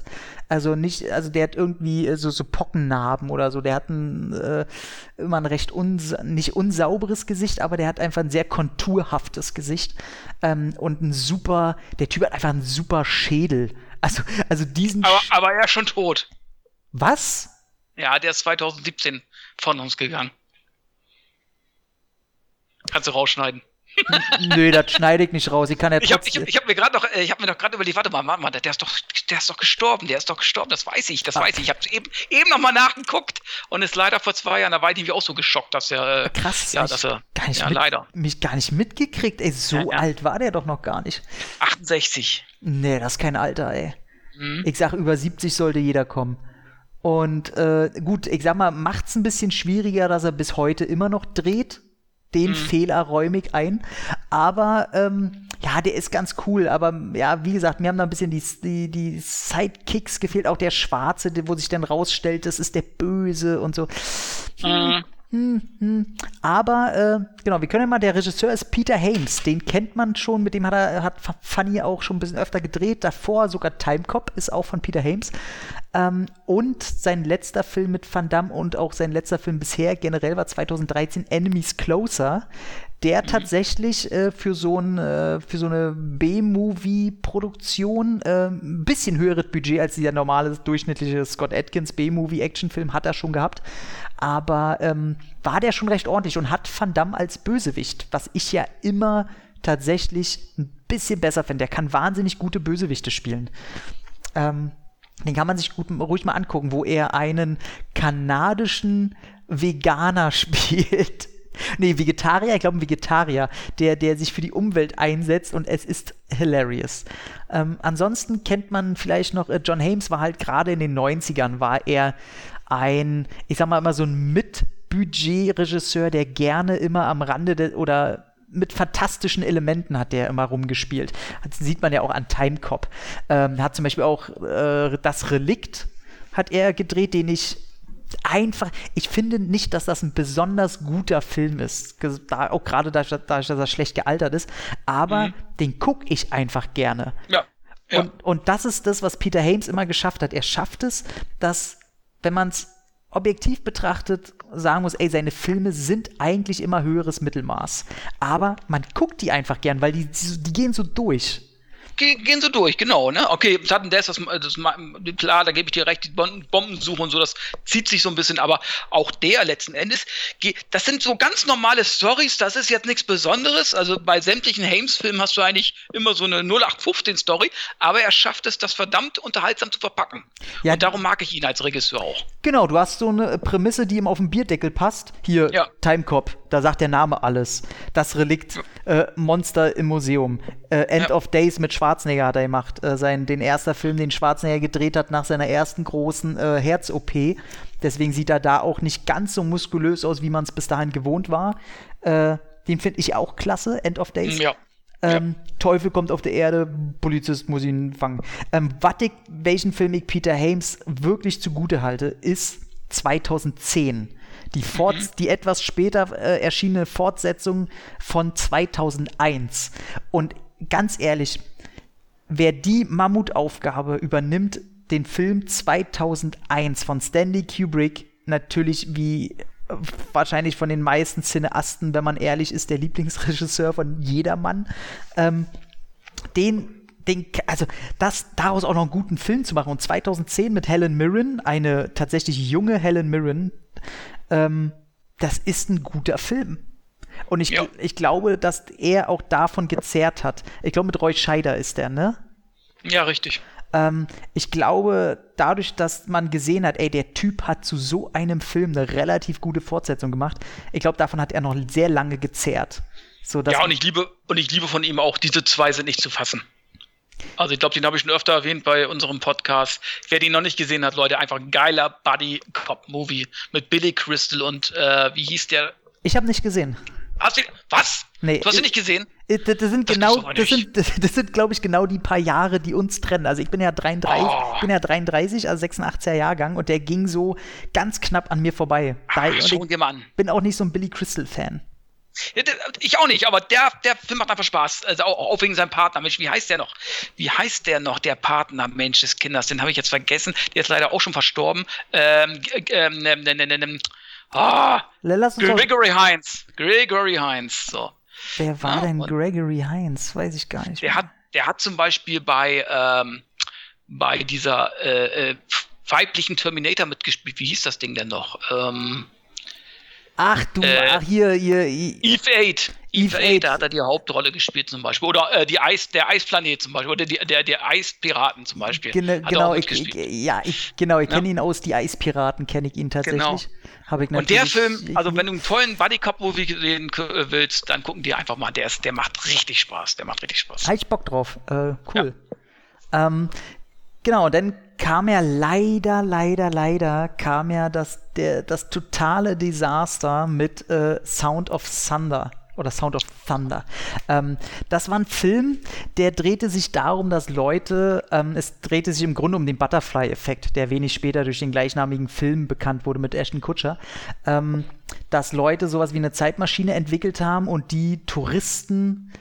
Also nicht, also der hat irgendwie äh, so, so Pockennarben oder so. Der hat ein, äh, immer ein recht uns, nicht unsauberes Gesicht, aber der hat einfach ein sehr konturhaftes Gesicht ähm, und ein super, der Typ hat einfach einen super Schädel. Also, also diesen. Aber, aber er ist schon tot. Was? Ja, der ist 2017 von uns gegangen. Kannst du rausschneiden. Nö, das schneide ich nicht raus. Ich kann ja Ich habe hab, hab mir gerade noch, äh, ich habe mir doch gerade überlegt, warte mal, warte mal, der ist doch, der ist doch gestorben, der ist doch gestorben, das weiß ich, das Ah. weiß ich. Ich habe eben, eben noch mal nachgeguckt und ist leider vor zwei Jahren, da war ich irgendwie auch so geschockt, dass er, äh, Krass, ja, dass er, gar nicht ja, mit, leider, mich gar nicht mitgekriegt. Ey, so Ja, ja. alt war der doch noch gar nicht. 68. Nee, das ist kein Alter, ey. Mhm. Ich sag, über 70 sollte jeder kommen. Und äh, gut, ich sag mal, macht's ein bisschen schwieriger, dass er bis heute immer noch dreht. Den Mhm. Fehler räume ich ein. Aber ähm, ja, der ist ganz cool. Aber ja, wie gesagt, mir haben da ein bisschen die, die, die Sidekicks gefehlt. Auch der Schwarze, wo sich dann rausstellt, das ist der Böse und so. Mhm. Hm, hm. Aber, äh, genau, wir können ja mal, der Regisseur ist Peter Hames, den kennt man schon, mit dem hat er, hat Funny auch schon ein bisschen öfter gedreht, davor sogar Time Cop ist auch von Peter Hames. Ähm, und sein letzter Film mit Van Damme und auch sein letzter Film bisher generell war 2013 Enemies Closer, der tatsächlich äh, für so ein äh, für so eine B-Movie-Produktion äh, ein bisschen höheres Budget als dieser normale durchschnittliche Scott Atkins B-Movie-Actionfilm hat er schon gehabt, aber ähm, war der schon recht ordentlich und hat Van Damme als Bösewicht, was ich ja immer tatsächlich ein bisschen besser finde. Der kann wahnsinnig gute Bösewichte spielen. Ähm, den kann man sich gut, ruhig mal angucken, wo er einen kanadischen Veganer [LAUGHS] spielt. Nee, Vegetarier, ich glaube ein Vegetarier, der, der sich für die Umwelt einsetzt und es ist hilarious. Ähm, ansonsten kennt man vielleicht noch, äh, John Hames war halt gerade in den 90ern, war er ein, ich sag mal immer so ein Mit-Budget-Regisseur, der gerne immer am Rande de, oder mit fantastischen Elementen hat der immer rumgespielt. Das sieht man ja auch an Time Cop. Ähm, hat zum Beispiel auch äh, das Relikt hat er gedreht, den ich einfach, ich finde nicht, dass das ein besonders guter Film ist. Da, auch gerade dadurch, dadurch, dass er schlecht gealtert ist. Aber Mhm. den gucke ich einfach gerne. Ja. ja. Und, und das ist das, was Peter Hames immer geschafft hat. Er schafft es, dass, wenn man es objektiv betrachtet, sagen muss, ey, seine Filme sind eigentlich immer höheres Mittelmaß. Aber man guckt die einfach gern, weil die, die, die gehen so durch. Ge gehen so durch, genau, ne? Okay, Sudden Death, das, das, klar, da gebe ich dir recht, die Bom- Bombensuche und so, das zieht sich so ein bisschen, aber auch der letzten Endes, das sind so ganz normale Stories, das ist jetzt nichts Besonderes. Also bei sämtlichen Hames-Filmen hast du eigentlich immer so eine 0815-Story, aber er schafft es, das verdammt unterhaltsam zu verpacken. Ja, und darum mag ich ihn als Regisseur auch. Genau, du hast so eine Prämisse, die ihm auf den Bierdeckel passt. Hier, Ja. Time Cop, da sagt der Name alles. Das Relikt, äh, Monster im Museum. Äh, End Ja. of Days mit Schwarzenegger hat er gemacht. Äh, sein, den ersten Film, den Schwarzenegger gedreht hat nach seiner ersten großen äh, Herz-OP. Deswegen sieht er da auch nicht ganz so muskulös aus, wie man es bis dahin gewohnt war. Äh, den finde ich auch klasse, End of Days. Ja. Ähm, Teufel kommt auf der Erde, Polizist muss ihn fangen. Ähm, was ich, welchen Film ich Peter Hames wirklich zugute halte, ist 2010. Die, Fort die etwas später äh, erschienene Fortsetzung von 2001. Und ganz ehrlich, wer die Mammutaufgabe übernimmt, den Film 2001 von Stanley Kubrick, natürlich wie äh, wahrscheinlich von den meisten Cineasten, wenn man ehrlich ist, der Lieblingsregisseur von jedermann, ähm, den, den, also das, daraus auch noch einen guten Film zu machen. Und 2010 mit Helen Mirren, eine tatsächlich junge Helen Mirren, ähm, das ist ein guter Film. Und ich, Ja. ich glaube, dass er auch davon gezerrt hat. Ich glaube, mit Roy Scheider ist der, ne? Ja, richtig. Ähm, ich glaube, dadurch, dass man gesehen hat, ey, der Typ hat zu so einem Film eine relativ gute Fortsetzung gemacht, ich glaube, davon hat er noch sehr lange gezerrt. So, Ja, und ich liebe, und ich liebe von ihm auch, diese zwei sind nicht zu fassen. Also ich glaube, den habe ich schon öfter erwähnt bei unserem Podcast. Wer den noch nicht gesehen hat, Leute, einfach ein geiler Buddy-Cop-Movie mit Billy Crystal und äh, wie hieß der? ich habe nicht gesehen. Hast du Was? Nee, du hast ihn ich- nicht gesehen? Äh, das, das sind Das genau, das sind, das, [LAUGHS] das sind, glaube ich, genau die paar Jahre, die uns trennen. Also ich bin ja 33, Oh. bin ja 33, also 86er Jahrgang und der ging so ganz knapp an mir vorbei. Da, Ach, schon ich bin auch nicht so ein Billy Crystal Fan. Ich auch nicht, aber der, der Film macht einfach Spaß. Also auch, auch wegen seinem Partner. Mensch, wie heißt der noch? Wie heißt der noch, der Partner Mensch des Kindes? Den habe ich jetzt vergessen. Der ist leider auch schon verstorben. Ähm, ähm, ähm, ähm, ähm, ah, Lass uns doch, Gregory Hines. Gregory Hines. So. wer war Ja, denn Gregory Hines? Weiß ich gar nicht. Der mehr. hat, der hat zum Beispiel bei, ähm, bei dieser äh, äh, weiblichen Terminator mitgespielt. Wie hieß das Ding denn noch? Ähm, Ach du, äh, ach hier, hier, Eve 8. Eve Eve 8, 8. da hat er die Hauptrolle gespielt zum Beispiel. Oder äh, die Eis, der Eisplanet zum Beispiel. Oder die, der, der Eispiraten zum Beispiel. Er genau, ich, ich, ja, ich, genau, ich Ja. kenne ihn aus Die Eispiraten, kenne ich ihn tatsächlich. Genau. Hab ich Und der Film, also wenn du einen tollen Buddy Cup Movie sehen äh, willst, dann gucken die einfach mal. Der ist, der macht richtig Spaß. Der macht richtig Spaß. Habe ich Bock drauf. Äh, cool. Ähm, genau, dann kam ja leider, leider, leider kam ja das, der, das totale Desaster mit äh, Sound of Thunder oder Sound of Thunder. Ähm, das war ein Film, der drehte sich darum, dass Leute, ähm, es drehte sich im Grunde um den Butterfly-Effekt, der wenig später durch den gleichnamigen Film bekannt wurde mit Ashton Kutcher, ähm, dass Leute sowas wie eine Zeitmaschine entwickelt haben und die Touristen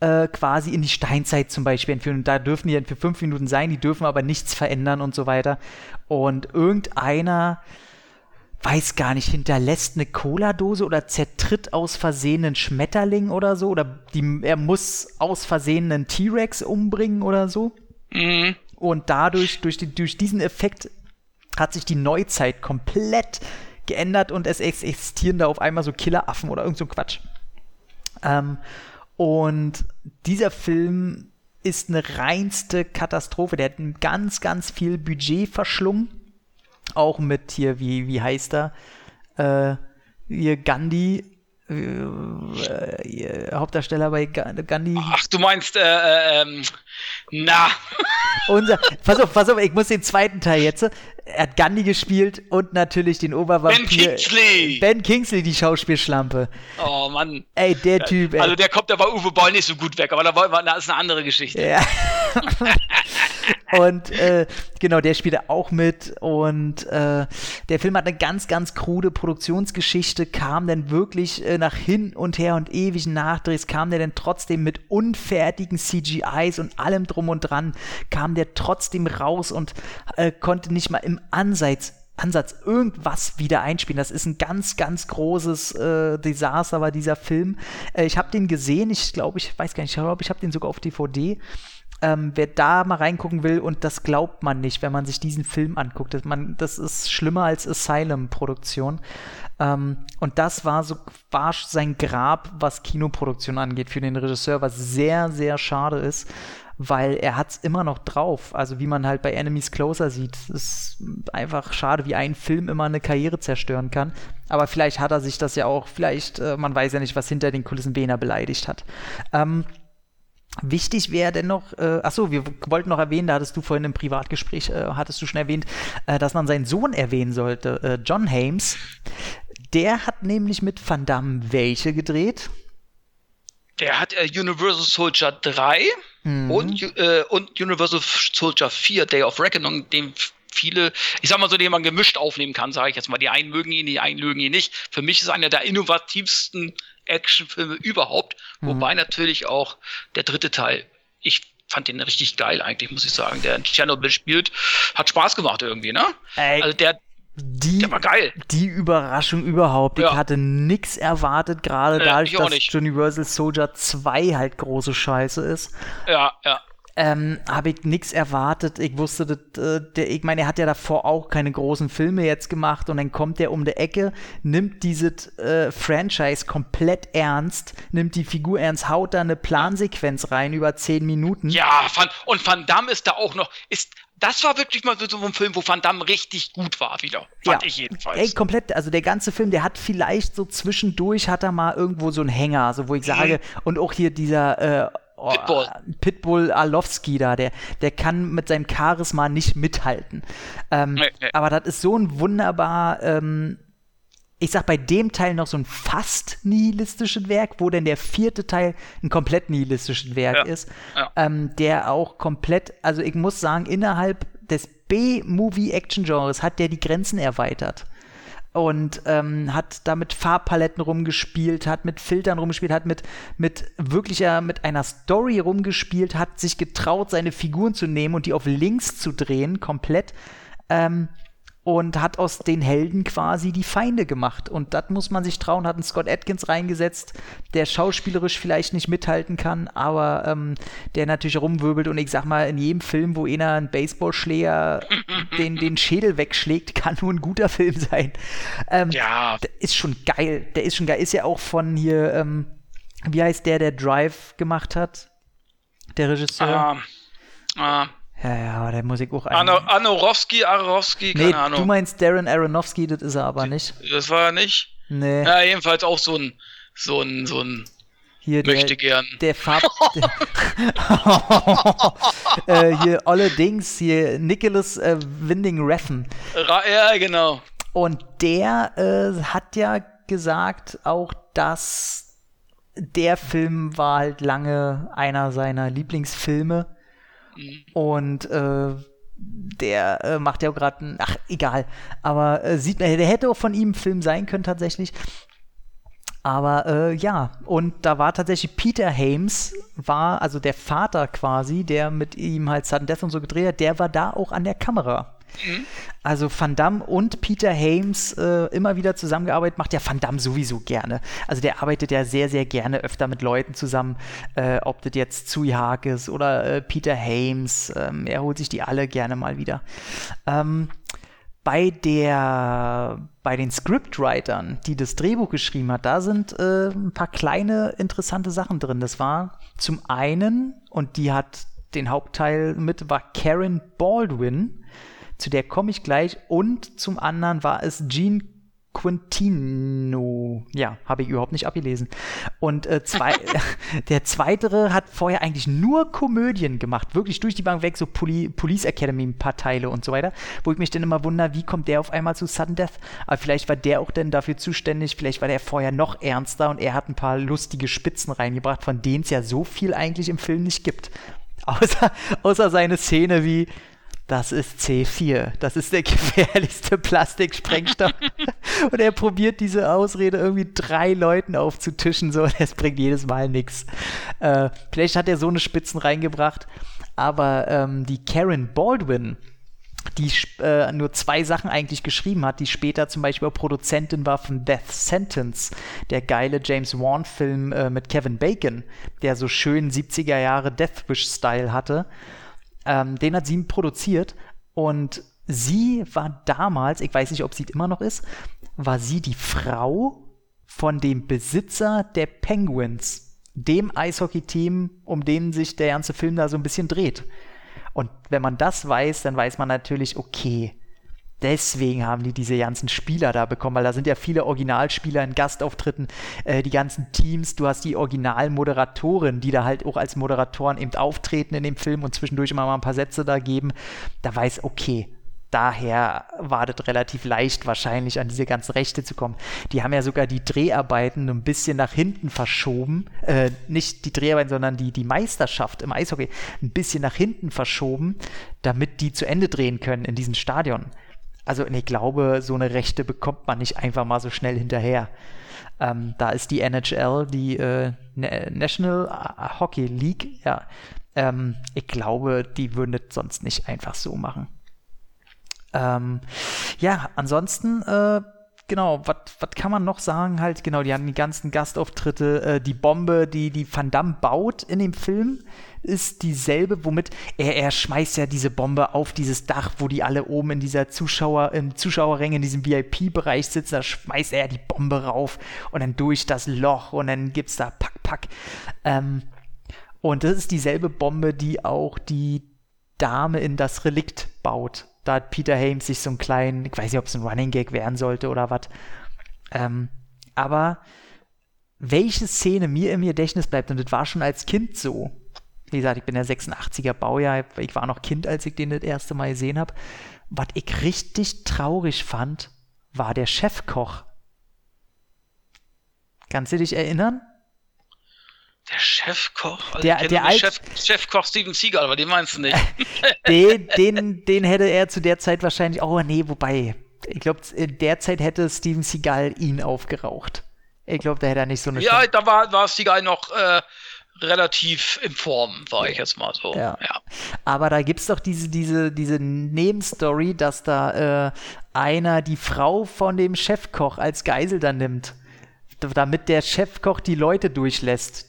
äh, quasi in die Steinzeit zum Beispiel entführen. Und da dürfen die dann für fünf Minuten sein, die dürfen aber nichts verändern und so weiter. Und irgendeiner, weiß gar nicht, hinterlässt eine Cola-Dose oder zertritt aus Versehen einen Schmetterling oder so. Oder die, er muss aus Versehen einen T-Rex umbringen oder so. Mhm. Und dadurch, durch, die, durch diesen Effekt, hat sich die Neuzeit komplett geändert und es ex- existieren da auf einmal so Killeraffen oder irgend so Quatsch. Ähm, und dieser Film ist eine reinste Katastrophe. Der hat ganz, ganz viel Budget verschlungen. Auch mit hier, wie, wie heißt er? Äh, hier Gandhi, äh, Hauptdarsteller bei Ga- Gandhi. Ach, du meinst, äh, äh, ähm, na, [LAUGHS] Unser, pass auf, pass auf, ich muss den zweiten Teil jetzt. Er hat Gandhi gespielt und natürlich den Obervampir. Ben Kingsley. Ben Kingsley, die Schauspielschlampe. oh Mann. Ey, der Typ, ey. Also der kommt da bei Uwe Boll nicht so gut weg, aber da wir, das ist eine andere Geschichte. Ja. [LAUGHS] und äh, genau, der spielt auch mit. Und äh, der Film hat eine ganz, ganz krude Produktionsgeschichte, kam dann wirklich äh, nach hin und her und ewigen Nachdrehs, kam der dann trotzdem mit unfertigen CGIs und allem drum und dran, kam der trotzdem raus und äh, konnte nicht mal im Ansatz Ansatz irgendwas wieder einspielen. Das ist ein ganz, ganz großes äh, Desaster, war dieser Film. Äh, ich habe den gesehen, ich glaube, ich weiß gar nicht, ich glaube, ich habe den sogar auf DVD. Ähm, wer da mal reingucken will, und das glaubt man nicht, wenn man sich diesen Film anguckt. Das, man, das ist schlimmer als Asylum-Produktion. Ähm, und das war so, war sein Grab, was Kinoproduktion angeht für den Regisseur, was sehr, sehr schade ist weil er hat's immer noch drauf. Also wie man halt bei Enemies Closer sieht, ist einfach schade, wie ein Film immer eine Karriere zerstören kann. Aber vielleicht hat er sich das ja auch, vielleicht, äh, man weiß ja nicht, was hinter den Kulissen wen er beleidigt hat. Ähm, Wichtig wäre dennoch, äh, achso, wir wollten noch erwähnen, da hattest du vorhin im Privatgespräch, äh, hattest du schon erwähnt, äh, dass man seinen Sohn erwähnen sollte, äh, John Hames. Der hat nämlich mit Van Damme welche gedreht? Der hat äh, Universal Soldier 3 Mhm. und, äh, und Universal Soldier 4, Day of Reckoning, den viele, ich sag mal so, den man gemischt aufnehmen kann, sage ich jetzt mal. Die einen mögen ihn, die einen mögen ihn nicht. Für mich ist einer der innovativsten Actionfilme überhaupt, Mhm. wobei natürlich auch der dritte Teil, ich fand den richtig geil eigentlich, muss ich sagen. Der in Chernobyl spielt, hat Spaß gemacht irgendwie, ne? Ey, Also der, die, der war geil. die Überraschung überhaupt. Ich Ja. hatte nix erwartet, gerade Äh, dadurch, ich dass nicht. Universal Soldier 2 halt große Scheiße ist. Ja, ja. Ähm, habe ich nichts erwartet. Ich wusste, dass, äh, der, ich meine, er hat ja davor auch keine großen Filme jetzt gemacht und dann kommt er um die Ecke, nimmt dieses äh, Franchise komplett ernst, nimmt die Figur ernst, haut da eine Plansequenz rein über zehn Minuten. Ja, Van, und Van Damme ist da auch noch, ist, das war wirklich mal so ein Film, wo Van Damme richtig gut war wieder. Fand ich jedenfalls. Ey, komplett, also der ganze Film, der hat vielleicht so zwischendurch hat er mal irgendwo so einen Hänger, so wo ich sage, und auch hier dieser äh, Pitbull. Pitbull Arlovski da, der, der kann mit seinem Charisma nicht mithalten. Ähm, Nee, nee. Aber das ist so ein wunderbar ähm, ich sag bei dem Teil noch so ein fast nihilistisches Werk, wo denn der vierte Teil ein komplett nihilistisches Werk Ja, ist, ja. Ähm, der auch komplett, also ich muss sagen, innerhalb des B-Movie-Action-Genres hat der die Grenzen erweitert und ähm, hat da mit Farbpaletten rumgespielt, hat mit Filtern rumgespielt, hat mit, mit wirklicher, mit einer Story rumgespielt, hat sich getraut, seine Figuren zu nehmen und die auf links zu drehen, komplett. Ähm, und hat aus den Helden quasi die Feinde gemacht. Und das muss man sich trauen, hat einen Scott Atkins reingesetzt, der schauspielerisch vielleicht nicht mithalten kann, aber ähm, der natürlich rumwirbelt. Und ich sag mal, in jedem Film, wo einer einen Baseballschläger [LAUGHS] den, den Schädel wegschlägt, kann nur ein guter Film sein. Ähm, Ja, der ist schon geil. Der ist schon geil. Ist ja auch von hier, ähm, wie heißt der, der Drive gemacht hat? Der Regisseur. ähm, äh, Ja, ja, aber der muss ich auch Ano, Anorowski, Arowski, keine Nee, Ahnung. du meinst Darren Aronofsky, das ist er aber nicht. das war er nicht. Nee, Ja, jedenfalls auch so ein, so ein, so ein hier der, möchte gern. der Farb... [LAUGHS] [LAUGHS] äh, hier Olle Dings, hier Nicholas äh, Winding Refn. Ra ja, genau. Und der äh, hat ja gesagt auch, dass der Film war halt lange einer seiner Lieblingsfilme. Und äh, der äh, macht ja auch gerade, ach egal, aber äh, sieht der hätte auch von ihm ein Film sein können tatsächlich. Aber äh, ja, und da war tatsächlich Peter Hames, war also der Vater quasi, der mit ihm halt Sudden Death und so gedreht hat, der war da auch an der Kamera. Also Van Damme und Peter Hames äh, immer wieder zusammengearbeitet, macht ja Van Damme sowieso gerne. Also der arbeitet ja sehr, sehr gerne öfter mit Leuten zusammen, äh, ob das jetzt Hark ist oder äh, Peter Hames. Ähm, er holt sich die alle gerne mal wieder. Ähm, bei der bei den Scriptwritern, die das Drehbuch geschrieben hat, da sind äh, ein paar kleine interessante Sachen drin. Das war zum einen und die hat den Hauptteil mit war Karen Baldwin, zu der komme ich gleich und zum anderen war es Gene Quintino. Ja, habe ich überhaupt nicht abgelesen. Und äh, zwei, [LAUGHS] [LAUGHS] der zweitere hat vorher eigentlich nur Komödien gemacht, wirklich durch die Bank weg, so Poli Police Academy ein paar Teile und so weiter, wo ich mich dann immer wundere, wie kommt der auf einmal zu Sudden Death? Aber vielleicht war der auch dann dafür zuständig, vielleicht war der vorher noch ernster und er hat ein paar lustige Spitzen reingebracht, von denen es ja so viel eigentlich im Film nicht gibt. Außer, außer seine Szene wie, das ist C4. Das ist der [LAUGHS] gefährlichste Plastiksprengstoff. [LAUGHS] und er probiert diese Ausrede irgendwie drei Leuten aufzutischen, so, [LAUGHS] und es bringt jedes Mal nichts. Äh, vielleicht hat er so eine Spitzen reingebracht, aber ähm, die Karen Baldwin, die äh, nur zwei Sachen eigentlich geschrieben hat, die später zum Beispiel auch Produzentin war von Death Sentence, der geile James Wan-Film äh, mit Kevin Bacon, der so schön 70er Jahre Death Wish-Style hatte. Ähm, den hat sie produziert und sie war damals, ich weiß nicht, ob sie immer noch ist, war sie die Frau von dem Besitzer der Penguins, dem Eishockey-Team, um den sich der ganze Film da so ein bisschen dreht. Und wenn man das weiß, dann weiß man natürlich, okay, deswegen haben die diese ganzen Spieler da bekommen, weil da sind ja viele Originalspieler in Gastauftritten, äh, die ganzen Teams, du hast die Originalmoderatoren, die da halt auch als Moderatoren eben auftreten in dem Film und zwischendurch immer mal ein paar Sätze da geben, da weiß, okay, daher war das relativ leicht wahrscheinlich an diese ganzen Rechte zu kommen. Die haben ja sogar die Dreharbeiten ein bisschen nach hinten verschoben, äh, nicht die Dreharbeiten, sondern die, die Meisterschaft im Eishockey ein bisschen nach hinten verschoben, damit die zu Ende drehen können in diesem Stadion. Also ich glaube, so eine Rechte bekommt man nicht einfach mal so schnell hinterher. Ähm, da ist die NHL, die äh, National Hockey League, ja, ähm, ich glaube, die würden das sonst nicht einfach so machen. Ähm, ja, ansonsten, äh, genau, was kann man noch sagen? Halt, genau, die haben die ganzen Gastauftritte, äh, die Bombe, die die Van Damme baut in dem Film, ist dieselbe, womit er, er schmeißt ja diese Bombe auf dieses Dach, wo die alle oben in dieser Zuschauer, im Zuschauerränge, in diesem VIP-Bereich sitzen, da schmeißt er die Bombe rauf und dann durch das Loch und dann gibt's da Pack, Pack. Ähm, und das ist dieselbe Bombe, die auch die Dame in das Relikt baut. Da hat Peter Hames sich so einen kleinen, ich weiß nicht, ob es ein Running Gag werden sollte oder was. Ähm, aber welche Szene mir im Gedächtnis bleibt, und das war schon als Kind so. Wie gesagt, ich bin ja 86er Baujahr, ich war noch Kind, als ich den das erste Mal gesehen habe. Was ich richtig traurig fand, war der Chefkoch Kannst du dich erinnern? Der Chefkoch? Also der der Chef, Chefkoch Steven Seagal, aber den meinst du nicht. [LAUGHS] den, den, den hätte er zu der Zeit wahrscheinlich. Oh, nee, wobei. Ich glaube, in der Zeit hätte Steven Seagal ihn aufgeraucht. Ich glaube, da hätte er nicht so eine. Ja, Chance. da war, war Seagal noch. Äh, relativ in Form, war ich jetzt mal so. Ja. ja. Aber da gibt es doch diese, diese, diese Nebenstory, dass da äh, einer die Frau von dem Chefkoch als Geisel dann nimmt. Damit der Chefkoch die Leute durchlässt.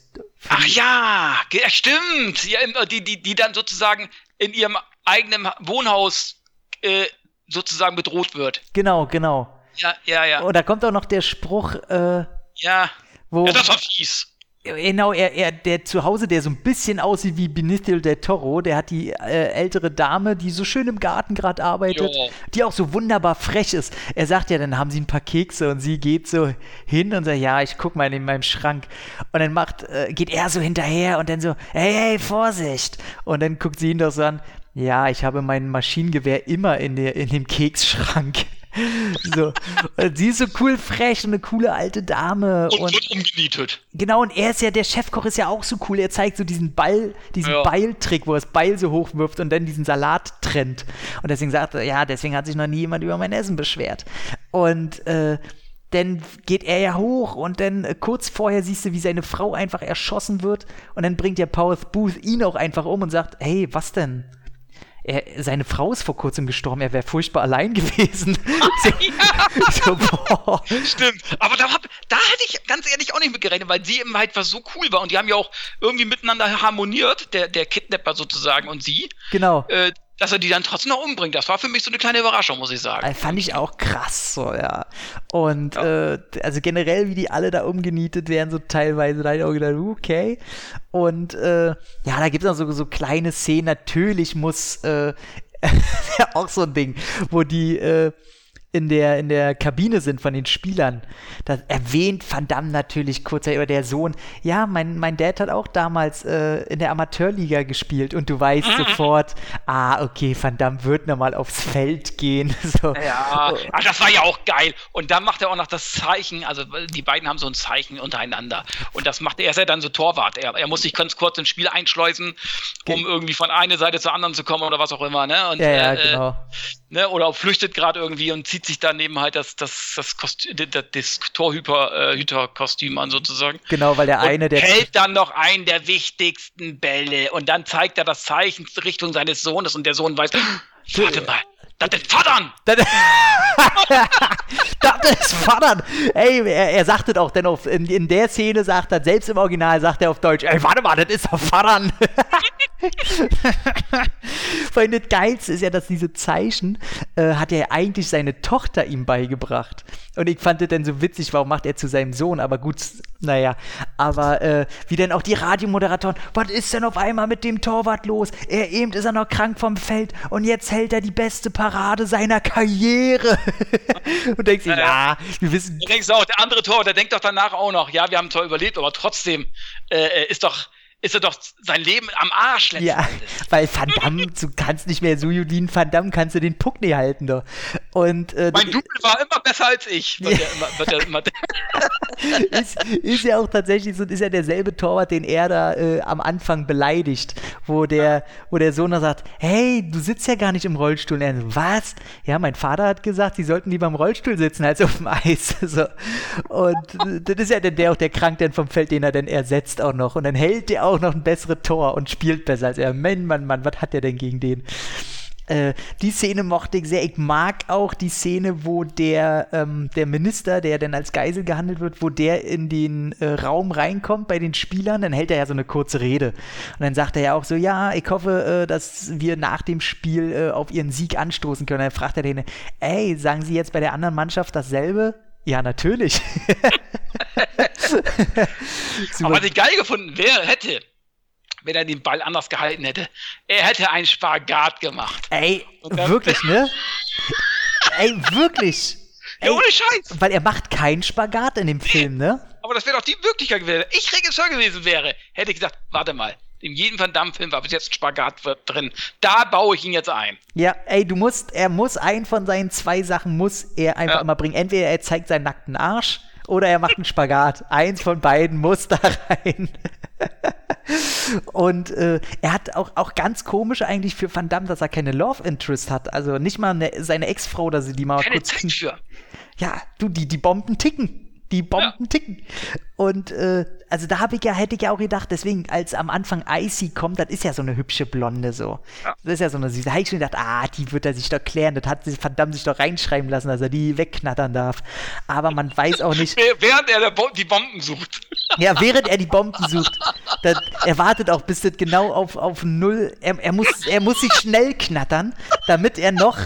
Ach ja, stimmt. Ja, die, die, die dann sozusagen in ihrem eigenen Wohnhaus äh, sozusagen bedroht wird. Genau, genau. Ja, ja, ja. Und da kommt auch noch der Spruch, äh, ja. Wo, ja, das war fies. Genau, er, er, der zu Hause, der so ein bisschen aussieht wie Benicio del Toro, der hat die äh, ältere Dame, die so schön im Garten gerade arbeitet, jo. die auch so wunderbar frech ist. Er sagt ja, dann haben sie ein paar Kekse und sie geht so hin und sagt, ja, ich guck mal in meinem Schrank. Und dann macht, äh, geht er so hinterher und dann so, hey, hey, Vorsicht. Und dann guckt sie ihn doch so an, ja, ich habe mein Maschinengewehr immer in, der, in dem Keksschrank. [LAUGHS] so. Und sie ist so cool frech und eine coole alte Dame. Und, und wird umgenietet. Genau, und er ist ja, der Chefkoch ist ja auch so cool. Er zeigt so diesen Ball, diesen ja. Beiltrick, wo er das Beil so hoch wirft und dann diesen Salat trennt. Und deswegen sagt er, ja, deswegen hat sich noch nie jemand über mein Essen beschwert. Und äh, dann geht er ja hoch und dann äh, kurz vorher siehst du, wie seine Frau einfach erschossen wird und dann bringt ja Powers Booth ihn auch einfach um und sagt, hey, was denn? Er, seine Frau ist vor kurzem gestorben, er wäre furchtbar allein [LAUGHS] gewesen. [LAUGHS] [LAUGHS] so, Stimmt, aber da, hab, da hätte ich ganz ehrlich auch nicht mit gerechnet, weil sie eben halt was so cool war und die haben ja auch irgendwie miteinander harmoniert, der, der Kidnapper sozusagen und sie. Genau. Äh, dass er die dann trotzdem noch umbringt. Das war für mich so eine kleine Überraschung, muss ich sagen. Also fand ich auch krass, so, ja. Und ja. Äh, also generell, wie die alle da umgenietet werden, so teilweise, da habe ich auch gedacht, okay. Und äh, ja, da gibt es auch so, so kleine Szenen. Natürlich muss äh, [LAUGHS] auch so ein Ding, wo die äh, in der, in der Kabine sind von den Spielern, da erwähnt Van Damme natürlich kurz über der Sohn, ja, mein, mein Dad hat auch damals äh, in der Amateurliga gespielt und du weißt mhm. sofort, ah, okay, Van Damme wird nochmal aufs Feld gehen. [LAUGHS] So. Ja, Ach, das war ja auch geil. Und dann macht er auch noch das Zeichen, also die beiden haben so ein Zeichen untereinander. Und das macht er, er ist ja dann so Torwart. Er, er muss sich ganz kurz ins Spiel einschleusen, um okay. irgendwie von einer Seite zur anderen zu kommen oder was auch immer, ne? Und, ja, ja, äh, genau. Ne? Oder flüchtet gerade irgendwie und zieht sich daneben halt das, das, das, das, das Torhüter-Kostüm äh, an, sozusagen. Genau, weil der eine, der. hält dann noch einen der wichtigsten Bälle und dann zeigt er das Zeichen Richtung seines Sohnes und der Sohn weiß, warte mal, das ist Vatern! Das, ist [LAUGHS] Vatern! Ey, er, er sagt es auch, denn auf, in, in, der Szene sagt er, selbst im Original sagt er auf Deutsch, ey, warte mal, das ist doch [LAUGHS] Vatern! Weil das Geilste ist ja, dass diese Zeichen äh, hat er eigentlich seine Tochter ihm beigebracht. Und ich fand das dann so witzig, warum macht er zu seinem Sohn? Aber gut, naja. Aber äh, wie denn auch die Radiomoderatoren, was ist denn auf einmal mit dem Torwart los? Er eben ist er noch krank vom Feld und jetzt hält er die beste Parade seiner Karriere. [LAUGHS] und denkst dir, ja, wir wissen. Du denkst auch, der andere Torwart, der denkt doch danach auch noch, ja, wir haben zwar überlebt, aber trotzdem äh, ist doch ist er doch sein Leben am Arsch letztendlich. Ja, [LAUGHS] weil Van Damme, [LAUGHS] du kannst nicht mehr Sujudin Van Damme, kannst du den Puck nicht halten doch. Und, äh, mein Double war immer besser als ich. Wird ja. immer, wird ja immer [LAUGHS] ist, ist, ja auch tatsächlich so, ist ja derselbe Torwart, den er da äh, am Anfang beleidigt, wo der, wo der Sohn da sagt, hey, du sitzt ja gar nicht im Rollstuhl. Und er so, was? Ja, mein Vater hat gesagt, sie sollten lieber im Rollstuhl sitzen als auf dem Eis. so. Und das ist ja dann der auch der Krank dann vom Feld, den er dann ersetzt auch noch. Und dann hält der auch auch noch ein besseres Tor und spielt besser als er. Mann, Mann, Mann, was hat der denn gegen den? Äh, die Szene mochte ich sehr. Ich mag auch die Szene, wo der, ähm, der Minister, der dann als Geisel gehandelt wird, wo der in den äh, Raum reinkommt bei den Spielern, dann hält er ja so eine kurze Rede. Und dann sagt er ja auch so, ja, ich hoffe, äh, dass wir nach dem Spiel äh, auf ihren Sieg anstoßen können. Dann fragt er den, ey, sagen Sie jetzt bei der anderen Mannschaft dasselbe? Ja, natürlich. [LAUGHS] [LAUGHS] Aber was ich geil gefunden wäre, hätte, wenn er den Ball anders gehalten hätte, er hätte einen Spagat gemacht. Ey, wirklich, ne? Ey, wirklich. Ey, ja, ohne Scheiß. Weil er macht keinen Spagat in dem Film, ne? Aber das wäre doch die Möglichkeit gewesen. Ich Regisseur gewesen wäre, hätte ich gesagt, warte mal, in jedem Van Damme-Film war bis jetzt ein Spagat drin. Da baue ich ihn jetzt ein. Ja, ey, du musst, er muss einen von seinen zwei Sachen muss er einfach ja. immer bringen. Entweder er zeigt seinen nackten Arsch oder er macht einen Spagat. Eins von beiden muss da rein. Und äh, er hat auch, auch ganz komisch eigentlich für Van Damme, dass er keine Love Interest hat. Also nicht mal eine, seine Ex-Frau, dass sie die mal Keine kurz. Zeit für. Ja, du, die, die Bomben ticken. Die Bomben ticken. Und äh, also da habe ich ja, hätte ich ja auch gedacht, deswegen, als am Anfang Icy kommt, das ist ja so eine hübsche Blonde so. Ja. Das ist ja so eine süße. Da habe ich schon gedacht, ah, die wird er sich doch klären. Das hat sie verdammt sich doch reinschreiben lassen, dass er die wegknattern darf. Aber man weiß auch nicht. [LAUGHS] Während er Bo die Bomben sucht. Ja, während er die Bomben sucht, das, er wartet auch bis das genau auf, auf null. Er, er, muss, er muss sich schnell knattern, damit er noch,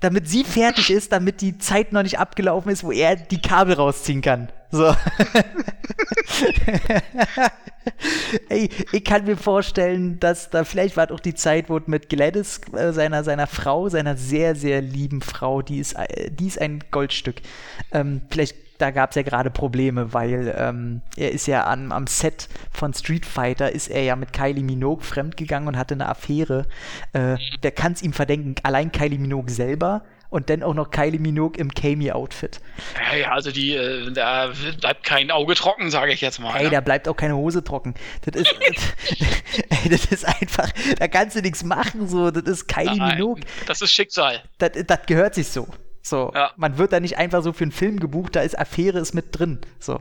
damit sie fertig ist, damit die Zeit noch nicht abgelaufen ist, wo er die Kabel rausziehen kann. So. [LAUGHS] Ey, ich kann mir vorstellen, dass da vielleicht war auch die Zeit, wo mit Gladys, äh, seiner, seiner Frau, seiner sehr, sehr lieben Frau, die ist, äh, die ist ein Goldstück. Ähm, vielleicht, da gab es ja gerade Probleme, weil ähm, er ist ja an, am Set von Street Fighter, ist er ja mit Kylie Minogue fremdgegangen und hatte eine Affäre. Äh, der kann es ihm verdenken, allein Kylie Minogue selber und dann auch noch Kylie Minogue im Kami-Outfit. Ja, ja, also die, äh, da bleibt kein Auge trocken, sage ich jetzt mal. Ey, ja. da bleibt auch keine Hose trocken. Das ist, [LAUGHS] ey, [LAUGHS] das ist einfach, da kannst du nichts machen, so. Das ist Kylie Nein, Minogue. Das ist Schicksal. Das, das gehört sich so. So, Ja. man wird da nicht einfach so für einen Film gebucht, da ist Affäre ist mit drin. So,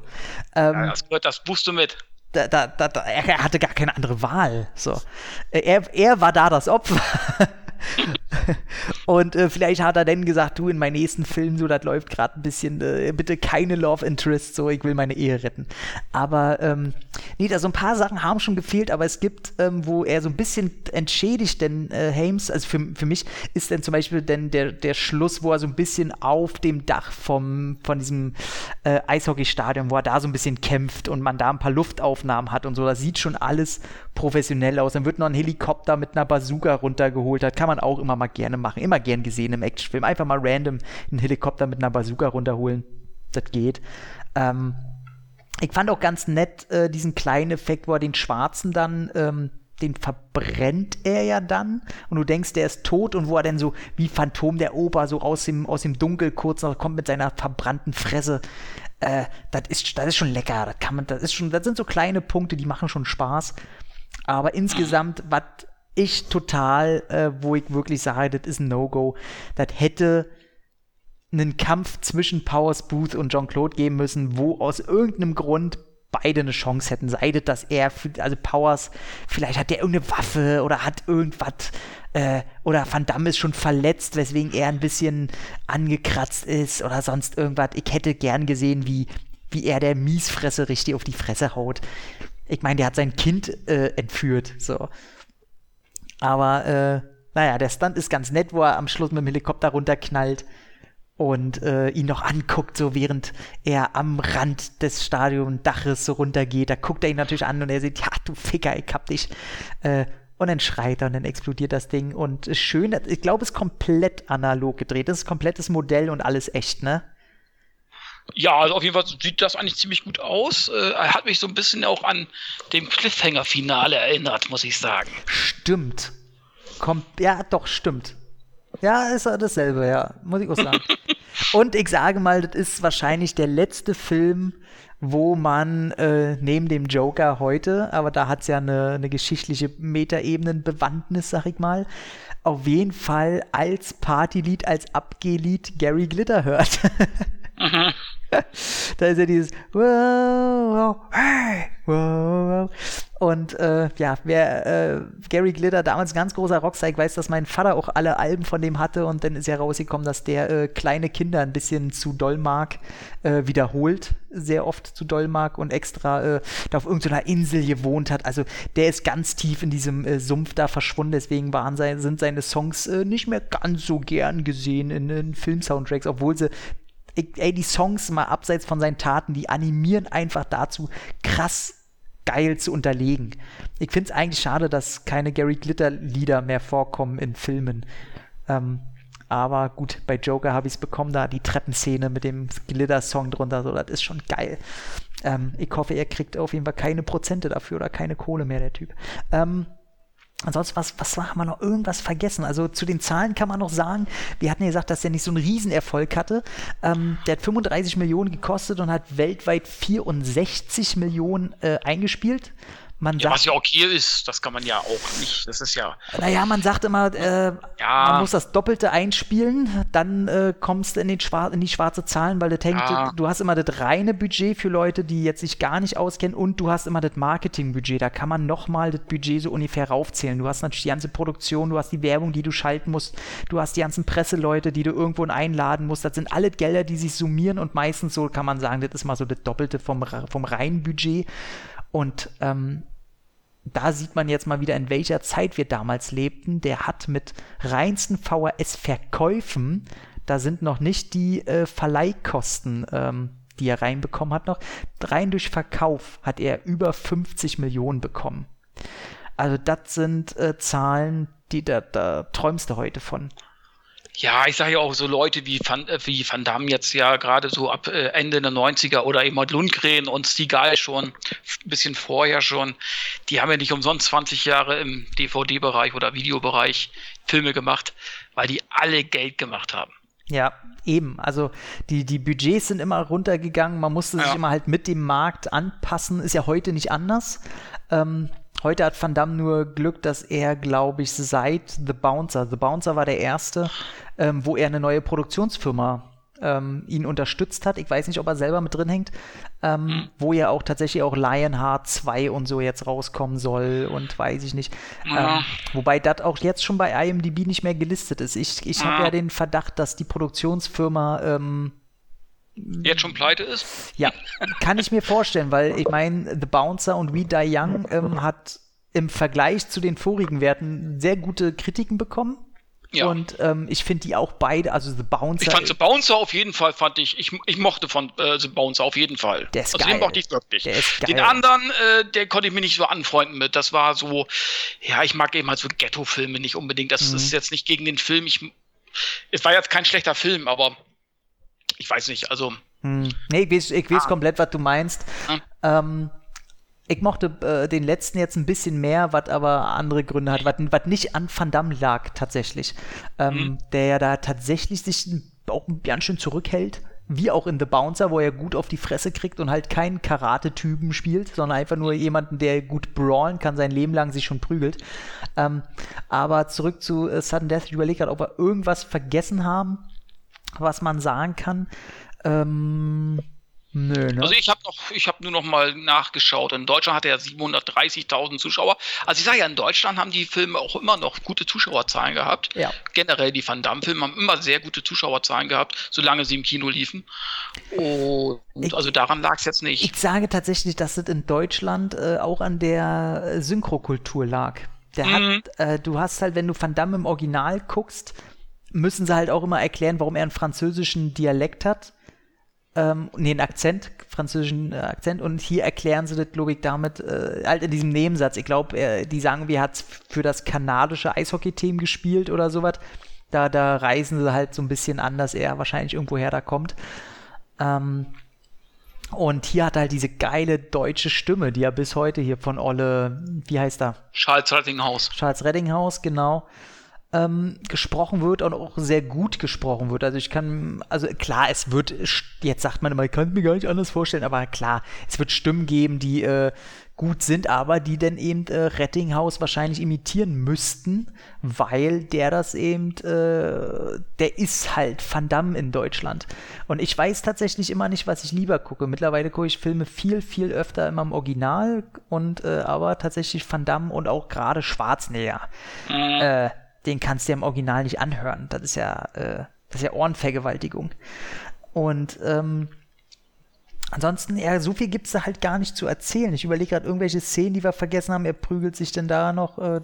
ähm, Ja, das, gehört, das buchst du mit. da, da, da, da, er hatte gar keine andere Wahl. So, er, er war da das Opfer. [LAUGHS] [LAUGHS] Und äh, vielleicht hat er dann gesagt, du in meinem nächsten Film, so, das läuft gerade ein bisschen, äh, bitte keine Love Interest, so, ich will meine Ehe retten. Aber, ähm, nee, da so ein paar Sachen haben schon gefehlt, aber es gibt, ähm, wo er so ein bisschen entschädigt, denn äh, Hames, also für, für mich ist dann zum Beispiel denn der, der Schluss, wo er so ein bisschen auf dem Dach vom, von diesem äh, Eishockeystadion, wo er da so ein bisschen kämpft und man da ein paar Luftaufnahmen hat und so, das sieht schon alles professionell aus. Dann wird noch ein Helikopter mit einer Bazooka runtergeholt, das kann man auch immer mal gerne machen, immer gern gesehen im Actionfilm. Einfach mal random einen Helikopter mit einer Bazooka runterholen, das geht. Ähm, ich fand auch ganz nett äh, diesen kleinen Effekt, wo er den Schwarzen dann, ähm, den verbrennt er ja dann und du denkst, der ist tot und wo er dann so wie Phantom der Oper so aus dem, aus dem Dunkel kurz noch kommt mit seiner verbrannten Fresse. Äh, das ist, das ist schon lecker. Das kann man, das ist schon, das sind so kleine Punkte, die machen schon Spaß. Aber insgesamt, was ich total, äh, wo ich wirklich sage, das ist ein No-Go, das hätte einen Kampf zwischen Powers Booth und Jean-Claude geben müssen, wo aus irgendeinem Grund beide eine Chance hätten. Sei das, dass er, also Powers, vielleicht hat der irgendeine Waffe oder hat irgendwas, äh, oder Van Damme ist schon verletzt, weswegen er ein bisschen angekratzt ist oder sonst irgendwas. Ich hätte gern gesehen, wie, wie er der Miesfresse richtig auf die Fresse haut. Ich meine, der hat sein Kind äh, entführt, so. Aber, äh, naja, der Stunt ist ganz nett, wo er am Schluss mit dem Helikopter runterknallt und äh, ihn noch anguckt, so während er am Rand des Stadiondaches so runtergeht. Da guckt er ihn natürlich an und er sieht, ja, du Ficker, ich hab dich. Äh, und dann schreit er und dann explodiert das Ding. Und schön, ich glaube, es ist komplett analog gedreht. Das ist komplettes Modell und alles echt, ne? Ja, also auf jeden Fall sieht das eigentlich ziemlich gut aus. Äh, er hat mich so ein bisschen auch an dem Cliffhanger-Finale erinnert, muss ich sagen. Stimmt. Kom ja, doch, stimmt. Ja, ist ja dasselbe, ja. Muss ich auch sagen. [LAUGHS] Und ich sage mal, das ist wahrscheinlich der letzte Film, wo man äh, neben dem Joker heute, aber da hat es ja eine, eine geschichtliche Metaebenenbewandtnis, sag ich mal, auf jeden Fall als Partylied, als Abgehlied Gary Glitter hört. [LAUGHS] [LAUGHS] Da ist ja dieses wow, wow, hey, wow, wow. Und äh, ja, wer äh, Gary Glitter damals ganz großer ich weiß, dass mein Vater auch alle Alben von dem hatte und dann ist ja rausgekommen, dass der äh, kleine Kinder ein bisschen zu doll mag, äh, wiederholt, sehr oft zu doll mag und extra äh, da auf irgendeiner Insel gewohnt hat. Also der ist ganz tief in diesem äh, Sumpf da verschwunden, deswegen waren sein, sind seine Songs äh, nicht mehr ganz so gern gesehen in, in Filmsoundtracks, obwohl sie ey, die Songs mal abseits von seinen Taten, die animieren einfach dazu, krass geil zu unterlegen. Ich finde es eigentlich schade, dass keine Gary Glitter-Lieder mehr vorkommen in Filmen. Ähm, aber gut, bei Joker habe ich es bekommen, da die Treppenszene mit dem Glitter-Song drunter, so, das ist schon geil. Ähm, ich hoffe, er kriegt auf jeden Fall keine Prozente dafür oder keine Kohle mehr, der Typ. Ähm, Ansonsten, was, was haben wir noch irgendwas vergessen? Also zu den Zahlen kann man noch sagen, wir hatten ja gesagt, dass der nicht so einen Riesenerfolg hatte. Ähm, der hat 35 Millionen gekostet und hat weltweit 64 Millionen äh, eingespielt. Man ja, sagt, was ja okay ist, das kann man ja auch nicht. Das ist ja. Naja, man sagt immer, äh, ja. man muss das Doppelte einspielen, dann äh, kommst du in, den in die schwarze Zahlen, weil das hängt, ja. du, du, hast immer das reine Budget für Leute, die jetzt sich gar nicht auskennen und du hast immer das Marketingbudget. Da kann man nochmal das Budget so ungefähr raufzählen. Du hast natürlich die ganze Produktion, du hast die Werbung, die du schalten musst, du hast die ganzen Presseleute, die du irgendwo einladen musst. Das sind alle Gelder, die sich summieren und meistens so kann man sagen, das ist mal so das Doppelte vom, vom reinen Budget. Und ähm, da sieht man jetzt mal wieder, in welcher Zeit wir damals lebten. Der hat mit reinsten VHS-Verkäufen, da sind noch nicht die äh, Verleihkosten, ähm, die er reinbekommen hat, noch. Rein durch Verkauf hat er über 50 Millionen bekommen. Also das sind äh, Zahlen, die da, da träumst du heute von. Ja, ich sage ja auch so Leute wie Van, äh, wie Van Damme jetzt ja gerade so ab äh, Ende der 90er oder eben Lundgren und Stigal schon, ein bisschen vorher schon, die haben ja nicht umsonst 20 Jahre im DVD-Bereich oder Videobereich Filme gemacht, weil die alle Geld gemacht haben. Ja, eben. Also die, die Budgets sind immer runtergegangen, man musste sich ja. immer halt mit dem Markt anpassen, ist ja heute nicht anders. Ähm, Heute hat Van Damme nur Glück, dass er, glaube ich, seit The Bouncer, The Bouncer war der erste, ähm, wo er eine neue Produktionsfirma ähm, ihn unterstützt hat. Ich weiß nicht, ob er selber mit drin hängt, ähm, mhm. wo ja auch tatsächlich auch Lionheart 2 und so jetzt rauskommen soll und weiß ich nicht. Ja. Ähm, wobei das auch jetzt schon bei IMDb nicht mehr gelistet ist. Ich, ich habe ja den Verdacht, dass die Produktionsfirma ähm, jetzt schon pleite ist? Ja, kann ich mir vorstellen, weil ich meine, The Bouncer und We Die Young ähm, hat im Vergleich zu den vorigen Werten sehr gute Kritiken bekommen. Ja. Und ähm, ich finde die auch beide, also The Bouncer. Ich fand The Bouncer auf jeden Fall, fand ich, ich, ich mochte von äh, The Bouncer auf jeden Fall. Der ist also geil. den mochte ich wirklich. Der ist geil. Den anderen, äh, der konnte ich mir nicht so anfreunden mit. Das war so, ja, ich mag eben halt so Ghetto-Filme nicht unbedingt. Das mhm. ist jetzt nicht gegen den Film. Ich, es war jetzt kein schlechter Film, aber ich weiß nicht, also. Hm. Nee, ich weiß, ich weiß ah. komplett, was du meinst. Ah. Ähm, ich mochte äh, den letzten jetzt ein bisschen mehr, was aber andere Gründe hat, was nicht an Van Damme lag tatsächlich. Ähm, mhm. Der ja da tatsächlich sich auch ganz schön zurückhält. Wie auch in The Bouncer, wo er gut auf die Fresse kriegt und halt keinen Karate-Typen spielt, sondern einfach nur jemanden, der gut brawlen kann, sein Leben lang sich schon prügelt. Ähm, aber zurück zu äh, Sudden Death, ich überlege gerade, ob wir irgendwas vergessen haben was man sagen kann. Ähm, nö, ne? Also ich habe noch, ich habe nur noch mal nachgeschaut. In Deutschland hat er 730.000 Zuschauer. Also ich sage ja, in Deutschland haben die Filme auch immer noch gute Zuschauerzahlen gehabt. Ja. Generell die Van Damme-Filme haben immer sehr gute Zuschauerzahlen gehabt, solange sie im Kino liefen. Und ich, also daran lag es jetzt nicht. Ich sage tatsächlich, dass es in Deutschland äh, auch an der Synchrokultur lag. Der mhm. hat, äh, du hast halt, wenn du Van Damme im Original guckst, müssen sie halt auch immer erklären, warum er einen französischen Dialekt hat. Ähm, nee, einen Akzent, französischen äh, Akzent. Und hier erklären sie das, glaube ich, damit, äh, halt in diesem Nebensatz. Ich glaube, die sagen, wie hat für das kanadische Eishockey-Team gespielt oder sowas. Da, da reisen sie halt so ein bisschen an, dass er wahrscheinlich irgendwoher da kommt. Ähm, und hier hat er halt diese geile deutsche Stimme, die er bis heute hier von Olle, wie heißt er? Charles Reddinghaus. Charles Reddinghaus, genau ähm, gesprochen wird und auch sehr gut gesprochen wird. Also ich kann, also klar, es wird, jetzt sagt man immer, ich kann es mir gar nicht anders vorstellen, aber klar, es wird Stimmen geben, die äh, gut sind, aber die dann eben äh, Rettinghaus wahrscheinlich imitieren müssten, weil der das eben, äh, der ist halt Van Damme in Deutschland. Und ich weiß tatsächlich immer nicht, was ich lieber gucke. Mittlerweile gucke ich Filme viel, viel öfter immer im Original und äh, aber tatsächlich Van Damme und auch gerade Schwarzenegger. Mhm. Äh, den kannst du ja im Original nicht anhören. Das ist ja, äh, das ist ja Ohrenvergewaltigung. Und ähm, ansonsten, ja, so viel gibt es da halt gar nicht zu erzählen. Ich überlege gerade irgendwelche Szenen, die wir vergessen haben. Er prügelt sich denn da noch. Äh,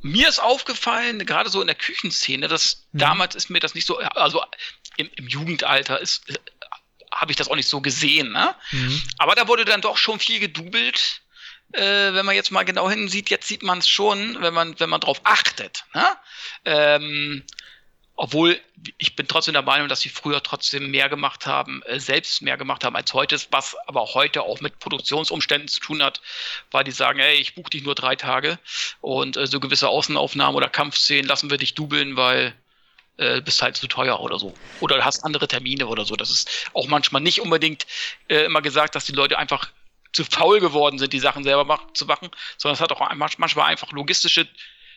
mir ist aufgefallen, gerade so in der Küchenszene, dass hm. damals ist mir das nicht so, also im, im Jugendalter ist, äh, habe ich das auch nicht so gesehen, ne? Mhm. Aber da wurde dann doch schon viel gedoubelt äh, wenn man jetzt mal genau hinsieht, jetzt sieht man es schon, wenn man, wenn man drauf achtet. Ne? Ähm, obwohl ich bin trotzdem der Meinung, dass sie früher trotzdem mehr gemacht haben, äh, selbst mehr gemacht haben als heute, was aber heute auch mit Produktionsumständen zu tun hat, weil die sagen, ey, ich buche dich nur drei Tage und äh, so gewisse Außenaufnahmen oder Kampfszenen lassen wir dich dubeln, weil äh, bist halt zu teuer oder so. Oder hast andere Termine oder so. Das ist auch manchmal nicht unbedingt äh, immer gesagt, dass die Leute einfach zu faul geworden sind, die Sachen selber mach zu machen, sondern es hat auch manchmal einfach logistische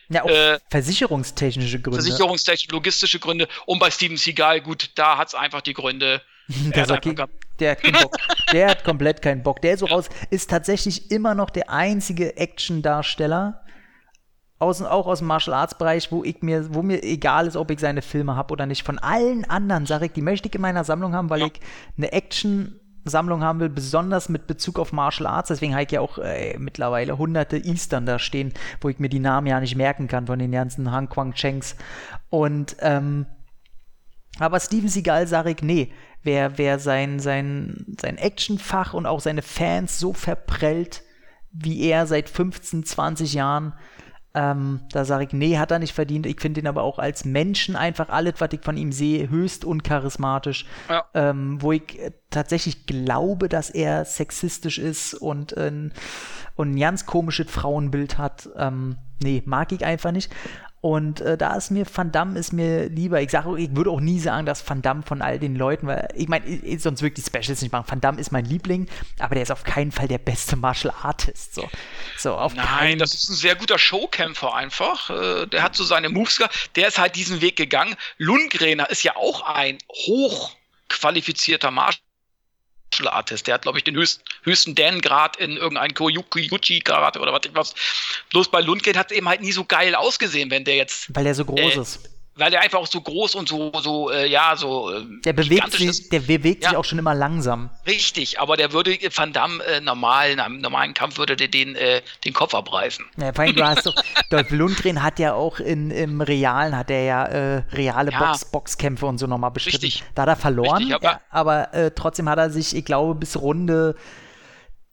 ja, äh, versicherungstechnische Gründe. Versicherungstechnische, logistische Gründe. Und bei Steven Seagal, gut, da hat es einfach die Gründe. [LAUGHS] der, sagt, der hat keinen Bock. der hat komplett keinen Bock. Der ist so raus, ist tatsächlich immer noch der einzige Action-Darsteller, aus, auch aus dem Martial Arts Bereich, wo ich mir, wo mir egal ist, ob ich seine Filme habe oder nicht. Von allen anderen sage ich, die möchte ich in meiner Sammlung haben, weil ja. ich eine Action Sammlung haben will, besonders mit Bezug auf Martial Arts. Deswegen habe ich ja auch äh, mittlerweile hunderte Eastern da stehen, wo ich mir die Namen ja nicht merken kann von den ganzen Han Kwang Chengs. Und ähm, aber Steven Seagal sage ich, nee, wer, wer sein, sein, sein Actionfach und auch seine Fans so verprellt, wie er seit 15, 20 Jahren, ähm, da sage ich, nee, hat er nicht verdient. Ich finde ihn aber auch als Menschen einfach alles, was ich von ihm sehe, höchst uncharismatisch. Ja. Ähm, wo ich äh, tatsächlich glaube, dass er sexistisch ist und, äh, und ein ganz komisches Frauenbild hat. Ähm, nee, mag ich einfach nicht. Und äh, da ist mir Van Damme ist mir lieber. Ich sage, ich würde auch nie sagen, dass Van Damme von all den Leuten, weil ich meine, sonst wirklich Specials nicht machen. Van Damme ist mein Liebling, aber der ist auf keinen Fall der beste Martial Artist. So, so auf Nein, das ist ein sehr guter Showkämpfer einfach. Äh, der hat so seine Moves, der ist halt diesen Weg gegangen. Lundgrener ist ja auch ein hochqualifizierter Martial Martial Artist. Der hat, glaube ich, den höchsten, höchsten Dan-Grad in irgendein Koyuki-Karate oder was ich was. Bloß bei Lundgren hat es eben halt nie so geil ausgesehen, wenn der jetzt. Weil der so groß äh, ist weil der einfach auch so groß und so, so äh, ja, so. Äh, der bewegt, sich, der bewegt ja. sich auch schon immer langsam. Richtig, aber der würde Van Damme äh, normal, in einem normalen Kampf würde der den, äh, den Kopf abreißen. Ja, vor allem, du hast doch, [LAUGHS] Dolph Lundgren hat ja auch in, im Realen, hat er ja äh, reale ja. Box, Boxkämpfe und so nochmal bestritten. Richtig. Da hat er verloren, Richtig, aber, aber äh, trotzdem hat er sich, ich glaube, bis Runde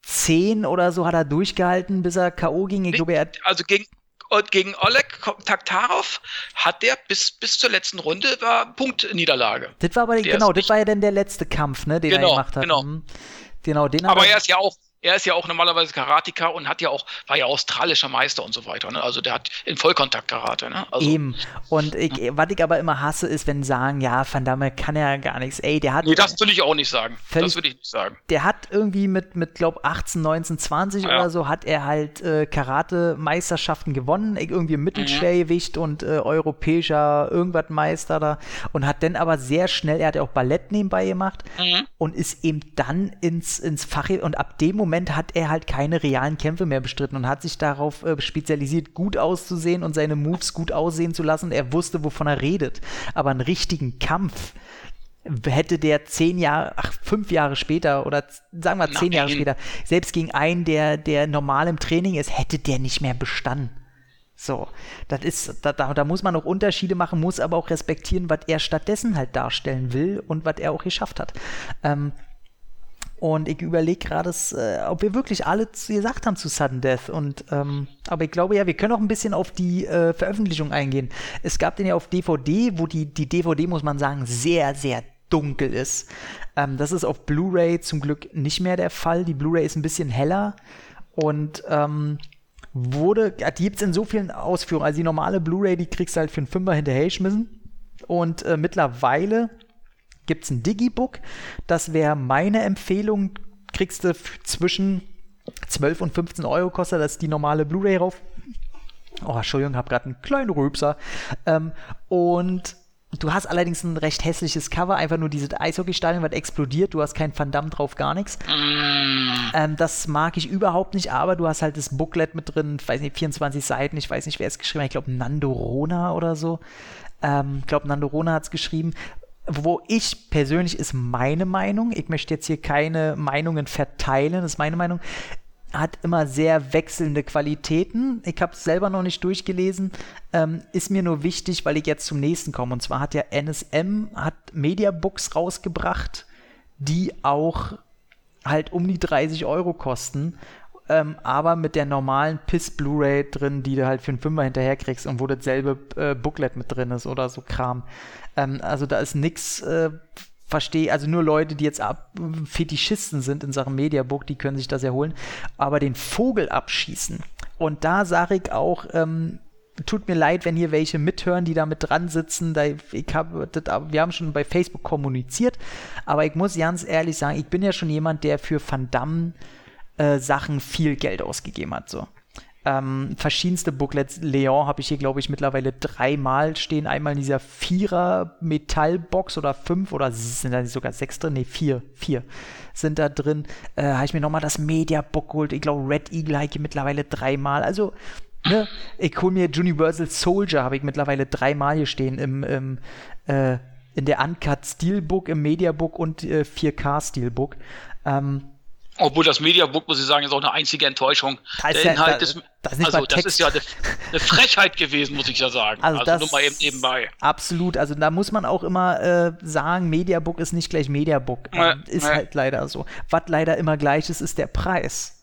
10 oder so hat er durchgehalten, bis er K.O. ging. Ich glaube, er hat. Also gegen, und gegen Oleg Taktarov hat der bis, bis zur letzten Runde war Punktniederlage. Das war aber, genau, das war ja dann der letzte Kampf, ne, den genau, er gemacht hat. Genau. Mhm. Genau, den aber er ist ja auch er ist ja auch normalerweise Karateka und hat ja auch, war ja australischer Meister und so weiter. Ne? Also der hat in Vollkontakt Karate. Ne? Also, Eben. Und ich, ja. was ich aber immer hasse, ist, wenn sagen, ja, Van Damme kann ja gar nichts. Ey, der hat. Nee, das würde ich auch nicht sagen. Das würde ich nicht sagen. Der hat irgendwie mit, mit glaub 18, 19, 20 ja. oder so, hat er halt äh, Karate-Meisterschaften gewonnen. Irgendwie im Mittelschwergewicht mhm. und äh, europäischer irgendwas Meister da. Und hat dann aber sehr schnell, er hat ja auch Ballett nebenbei gemacht mhm. und ist eben dann ins, ins Fach und ab dem Moment Moment hat er halt keine realen Kämpfe mehr bestritten und hat sich darauf äh, spezialisiert, gut auszusehen und seine Moves gut aussehen zu lassen. Er wusste, wovon er redet. Aber einen richtigen Kampf hätte der zehn Jahre, ach, fünf Jahre später oder sagen wir zehn Nein. Jahre später, selbst gegen einen, der, der normal im Training ist, hätte der nicht mehr bestanden. So, das ist, da, da, da muss man auch Unterschiede machen, muss aber auch respektieren, was er stattdessen halt darstellen will und was er auch geschafft hat. Ähm, und ich überlege gerade, äh, ob wir wirklich alle gesagt haben zu Sudden Death. Und ähm, aber ich glaube ja, wir können auch ein bisschen auf die äh, Veröffentlichung eingehen. Es gab den ja auf DVD, wo die, die DVD, muss man sagen, sehr, sehr dunkel ist. Ähm, das ist auf Blu-ray zum Glück nicht mehr der Fall. Die Blu-ray ist ein bisschen heller und ähm, wurde, die gibt es in so vielen Ausführungen. Also die normale Blu-ray, die kriegst du halt für einen Fünfer hinterher geschmissen. Und äh, mittlerweile gibt es ein Digibook. Das wäre meine Empfehlung. Kriegst du zwischen 12 und 15 Euro kostet das die normale Blu-ray rauf. Oh, Entschuldigung, habe gerade einen kleinen Rübser. Ähm, und du hast allerdings ein recht hässliches Cover, einfach nur dieses Eishockeystadion, was explodiert. Du hast kein Van Damme drauf, gar nichts. Ähm, das mag ich überhaupt nicht, aber du hast halt das Booklet mit drin, ich weiß nicht, 24 Seiten, ich weiß nicht, wer es geschrieben hat, ich glaube Nando Rona oder so. Ähm, ich glaube, Nando Rona hat es geschrieben wo ich persönlich ist meine Meinung, ich möchte jetzt hier keine Meinungen verteilen, das ist meine Meinung, hat immer sehr wechselnde Qualitäten. Ich habe es selber noch nicht durchgelesen, ähm, ist mir nur wichtig, weil ich jetzt zum nächsten komme. Und zwar hat ja NSM hat Mediabooks rausgebracht, die auch halt um die 30 Euro kosten ähm, aber mit der normalen Piss Blu-ray drin, die du halt für einen Fünfer hinterher kriegst und wo dasselbe äh, Booklet mit drin ist oder so Kram. Ähm, also da ist nix, äh, verstehe, also nur Leute, die jetzt ab Fetischisten sind in Sachen Mediabook, die können sich das erholen. Aber den Vogel abschießen. Und da sage ich auch, ähm, tut mir leid, wenn hier welche mithören, die da mit dran sitzen. Da, ich hab, das, wir haben schon bei Facebook kommuniziert, aber ich muss ganz ehrlich sagen, ich bin ja schon jemand, der für Van Damme äh, Sachen viel Geld ausgegeben hat. So. Ähm, verschiedenste Booklets. Leon habe ich hier, glaube ich, mittlerweile dreimal stehen. Einmal in dieser Vierer Metallbox oder fünf oder sind da sogar sechs drin? Ne, vier. Vier sind da drin. Äh, habe ich mir nochmal das Media-Book geholt. Ich glaube, Red Eagle habe ich mittlerweile dreimal. Also, ne, ich hole mir Universal Soldier, habe ich mittlerweile dreimal hier stehen im, im äh, in der Uncut Steelbook, im Mediabook und äh, 4K Steelbook. Ähm, obwohl das Mediabook, muss ich sagen, ist auch eine einzige Enttäuschung. Der ja, Inhalt da, ist, das ist also das ist ja eine, eine, Frechheit gewesen, muss ich ja sagen. Also, also nur mal eben nebenbei. Absolut. Also da muss man auch immer äh, sagen, Mediabook ist nicht gleich Mediabook. Ähm, ist nee. halt leider so. Was leider immer gleich ist, ist der Preis.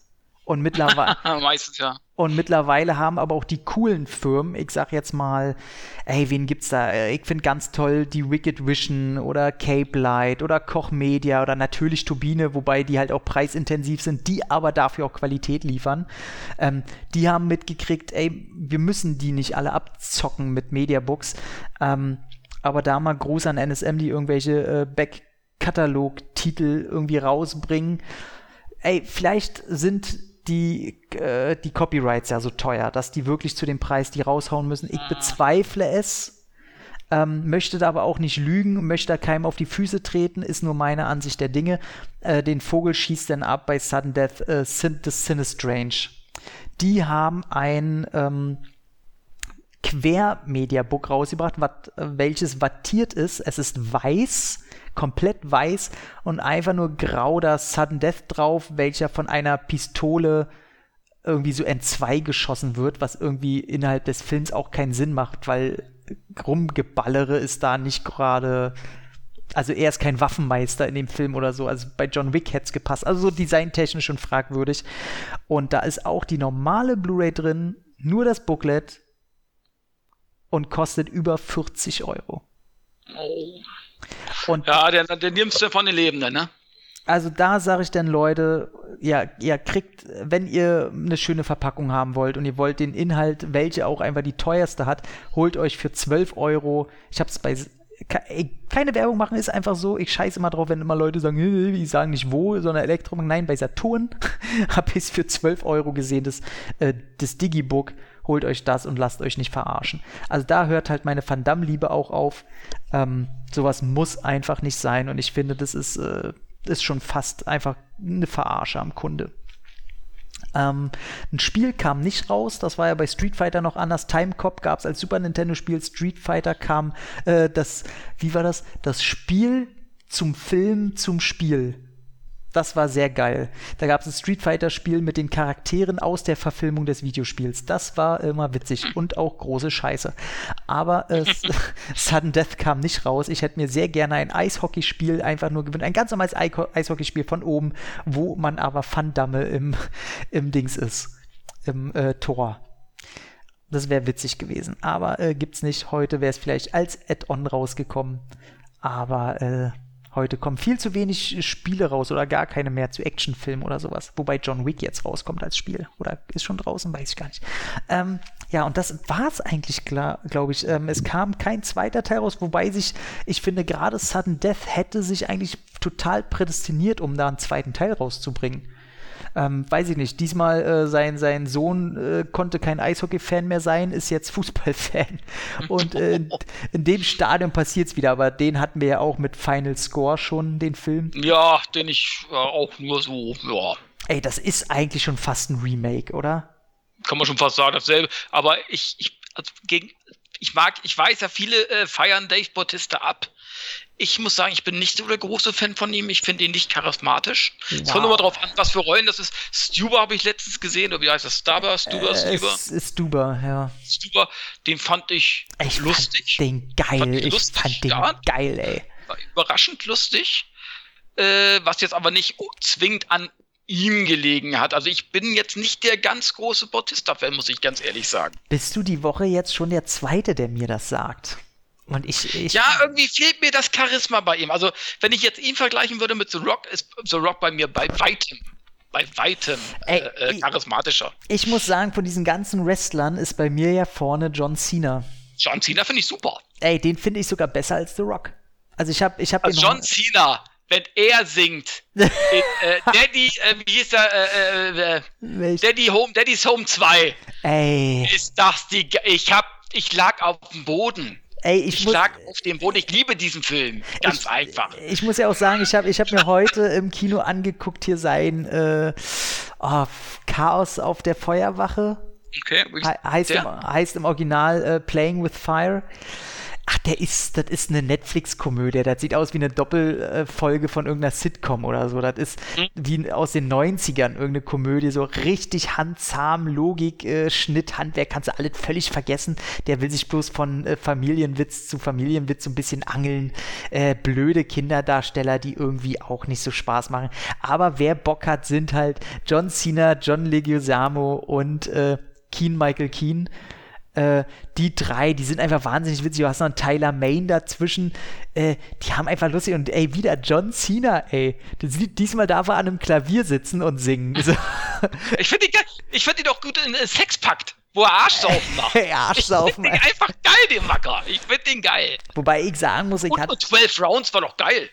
Und mittlerweile. [LAUGHS] Meistens, ja. Und mittlerweile haben aber auch die coolen Firmen, ich sag jetzt mal, ey, wen gibt's da? Äh, ich finde ganz toll die Wicked Vision oder Cape Light oder Koch Media oder natürlich Turbine, wobei die halt auch preisintensiv sind, die aber dafür auch Qualität liefern. Ähm, die haben mitgekriegt, ey, wir müssen die nicht alle abzocken mit Mediabooks. Ähm, aber da mal groß an NSM, die irgendwelche äh, Back-Katalog-Titel irgendwie rausbringen. Ey, vielleicht sind die, äh, die Copyrights ja so teuer, dass die wirklich zu dem Preis die raushauen müssen. Ich bezweifle es, ähm, möchte da aber auch nicht lügen, möchte da keinem auf die Füße treten, ist nur meine Ansicht der Dinge. Äh, den Vogel schießt dann ab bei Sudden Death äh, Sin des Sinistrange. Die haben ein ähm, Quer-Media-Book rausgebracht, wat, welches wattiert ist. Es ist weiß komplett weiß und einfach nur grau da Sudden Death drauf, welcher von einer Pistole irgendwie so entzwei geschossen wird, was irgendwie innerhalb des Films auch keinen Sinn macht, weil Rumgeballere ist da nicht gerade. Also er ist kein Waffenmeister in dem Film oder so. Also bei John Wick hätte es gepasst. Also so designtechnisch schon fragwürdig. Und da ist auch die normale Blu-ray drin, nur das Booklet und kostet über 40 Euro. Oh. Und ja, der, der nimmst du von den Lebenden, ne? Also da sage ich dann Leute, ja, ihr kriegt, wenn ihr eine schöne Verpackung haben wollt und ihr wollt den Inhalt, welche auch einfach die teuerste hat, holt euch für 12 Euro, ich habe es bei, keine Werbung machen, ist einfach so, ich scheiße immer drauf, wenn immer Leute sagen, die sagen nicht wo, sondern Elektromarkt, nein, bei Saturn [LAUGHS] habe ich es für 12 Euro gesehen, das, äh, das Digibook holt euch das und lasst euch nicht verarschen. Also da hört halt meine Van Damme-Liebe auch auf. Ähm, sowas muss einfach nicht sein und ich finde, das ist, äh, ist schon fast einfach eine Verarsche am Kunde. Ähm, ein Spiel kam nicht raus, das war ja bei Street Fighter noch anders. Time Cop gab es als Super Nintendo-Spiel. Street Fighter kam äh, das, wie war das? Das Spiel zum Film zum Spiel das war sehr geil. Da gab es ein Street Fighter-Spiel mit den Charakteren aus der Verfilmung des Videospiels. Das war immer witzig und auch große Scheiße. Aber äh, [LAUGHS] [LAUGHS] Sudden Death kam nicht raus. Ich hätte mir sehr gerne ein Eishockeyspiel einfach nur gewünscht. Ein ganz normales Eishockeyspiel von oben, wo man aber Fandamme im, [LAUGHS] im Dings ist. Im äh, Tor. Das wäre witzig gewesen. Aber äh, gibt's nicht. Heute wäre es vielleicht als Add-on rausgekommen. Aber äh, heute kommen viel zu wenig Spiele raus oder gar keine mehr zu Actionfilmen oder sowas. Wobei John Wick jetzt rauskommt als Spiel. Oder ist schon draußen, weiß ich gar nicht. Ähm, ja, und das war es eigentlich, glaube ich. Ähm, es kam kein zweiter Teil raus, wobei sich, ich finde, gerade Sudden Death hätte sich eigentlich total prädestiniert, um da einen zweiten Teil rauszubringen ähm, weiß ich nicht, diesmal äh, sein, sein Sohn äh, konnte kein Eishockey-Fan mehr sein, ist jetzt [LAUGHS] Fußball-Fan. Und äh, in dem Stadion passiert es wieder, aber den hatten wir ja auch mit Final Score schon, den Film. Ja, den ich äh, auch nur so, ja. Ey, das ist eigentlich schon fast ein Remake, oder? Kann man schon fast sagen, dasselbe. Aber ich, ich, also gegen, ich mag, ich weiß ja, viele äh, feiern Dave Bautista ab. Ich muss sagen, ich bin nicht so der große Fan von ihm. Ich finde ihn nicht charismatisch. Es wow. kommt immer darauf an, was für Rollen das ist. Stuber habe ich letztens gesehen, oder wie heißt das? Stuber? Stuber? Äh, Stuber? Stuber, ja. Stuber, den fand ich, ich lustig. Fand den geil. Fand ich lustig. fand den ja. geil, ey. War überraschend lustig. Äh, was jetzt aber nicht zwingend an ihm gelegen hat. Also ich bin jetzt nicht der ganz große Bautista-Fan, muss ich ganz ehrlich sagen. Bist du die Woche jetzt schon der Zweite, der mir das sagt? Und ich, ich ja, irgendwie fehlt mir das Charisma bei ihm. Also, wenn ich jetzt ihn vergleichen würde mit The Rock, ist The Rock bei mir bei weitem, bei weitem äh, äh, charismatischer. Ich, ich muss sagen, von diesen ganzen Wrestlern ist bei mir ja vorne John Cena. John Cena finde ich super. Ey, den finde ich sogar besser als The Rock. Also ich habe ich hab also John Cena, wenn er singt, [LAUGHS] in, äh, Daddy, äh, wie hieß der, äh Daddy Home, Daddy's Home 2. Ey. Ist das die, ich hab, ich lag auf dem Boden. Ey, ich, ich lag auf dem Boden. Ich liebe diesen Film. Ganz ich, einfach. Ich muss ja auch sagen, ich habe ich hab mir heute im Kino angeguckt, hier sein äh, oh, Chaos auf der Feuerwache. Okay. He heißt, im, heißt im Original äh, Playing with Fire. Ach, der ist, das ist eine Netflix-Komödie. Das sieht aus wie eine Doppelfolge von irgendeiner Sitcom oder so. Das ist mhm. wie aus den 90ern irgendeine Komödie. So richtig handzahm, Logik, äh, Schnitt, Handwerk, kannst du alles völlig vergessen. Der will sich bloß von äh, Familienwitz zu Familienwitz so ein bisschen angeln. Äh, blöde Kinderdarsteller, die irgendwie auch nicht so Spaß machen. Aber wer Bock hat, sind halt John Cena, John Leguizamo und äh, Keen Michael Keen. Äh, die drei, die sind einfach wahnsinnig witzig. Du hast noch einen Tyler Main dazwischen. Äh, die haben einfach lustig. Und ey, wieder John Cena, ey. Diesmal darf er an einem Klavier sitzen und singen. [LAUGHS] ich finde die, find die doch gut in äh, Sexpakt wo er Arschsaufen macht. [LAUGHS] Arschsaufen. Ich finde den einfach geil, den Macker. Ich finde den geil. Wobei ich sagen muss, ich hatte... Und 12 Rounds war doch geil.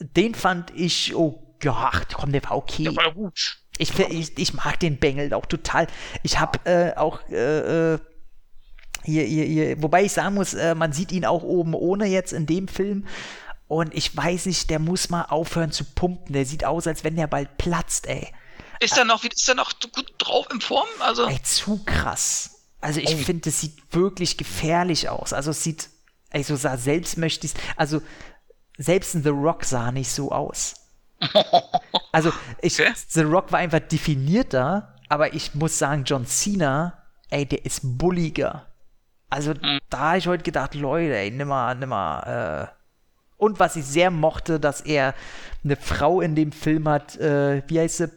Den fand ich, oh Gott, komm, der war okay. Der war gut. Ich, ich, ich mag den Bengel auch total. Ich habe äh, auch äh, äh hier, hier, hier, wobei ich sagen muss, äh, man sieht ihn auch oben ohne jetzt in dem Film. Und ich weiß nicht, der muss mal aufhören zu pumpen. Der sieht aus, als wenn der bald platzt, ey. Ist er noch, ist er noch gut drauf in Form? Also ey, zu krass. Also ich oh. finde, das sieht wirklich gefährlich aus. Also es sieht, ey, so sah selbst möchte ich, also selbst in The Rock sah nicht so aus. [LAUGHS] Also ich, okay. The Rock war einfach definierter, aber ich muss sagen, John Cena, ey, der ist bulliger. Also mhm. da habe ich heute gedacht, Leute, ey, nimmer, nimmer. Äh. Und was ich sehr mochte, dass er eine Frau in dem Film hat, äh, wie heißt sie?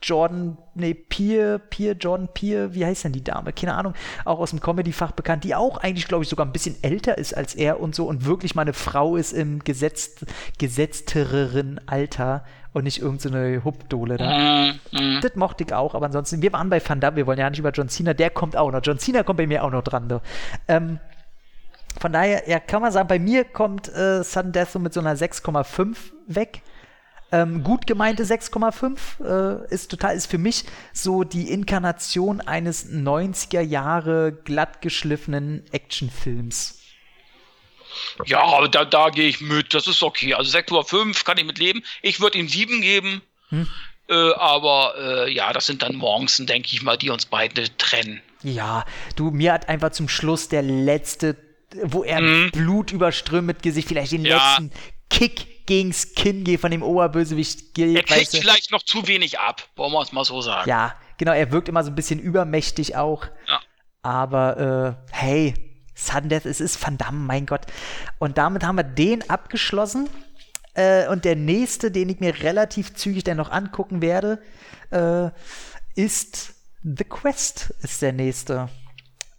Jordan, nee, Pier, Pier, Jordan Pier, wie heißt denn die Dame? Keine Ahnung, auch aus dem Comedy-Fach bekannt, die auch eigentlich, glaube ich, sogar ein bisschen älter ist als er und so und wirklich mal eine Frau ist im gesetzt, gesetztereren Alter und nicht irgendeine so Hupdole da. Mm, mm. Das mochte ich auch, aber ansonsten, wir waren bei Van Damme, wir wollen ja nicht über John Cena, der kommt auch noch. John Cena kommt bei mir auch noch dran. Ähm, von daher, ja, kann man sagen, bei mir kommt äh, Sudden Death so mit so einer 6,5 weg. Ähm, gut gemeinte 6,5 äh, ist total, ist für mich so die Inkarnation eines 90er Jahre glattgeschliffenen Actionfilms. Ja, da, da gehe ich mit, das ist okay. Also 6,5 kann ich mit leben. Ich würde ihm 7 geben. Hm. Äh, aber äh, ja, das sind dann Nuancen, denke ich mal, die uns beide trennen. Ja, du, mir hat einfach zum Schluss der letzte, wo er mhm. Blut überströmt mit Gesicht, vielleicht den ja. letzten Kick gegens Kinn geht von dem Oberbösewicht. Geht, er kriegt vielleicht noch zu wenig ab, wollen wir es mal so sagen. Ja, genau, er wirkt immer so ein bisschen übermächtig auch. Ja. Aber äh, hey, Sudden Death, es ist Van Damme, mein Gott. Und damit haben wir den abgeschlossen. Äh, und der nächste, den ich mir relativ zügig dann noch angucken werde, äh, ist The Quest, ist der nächste.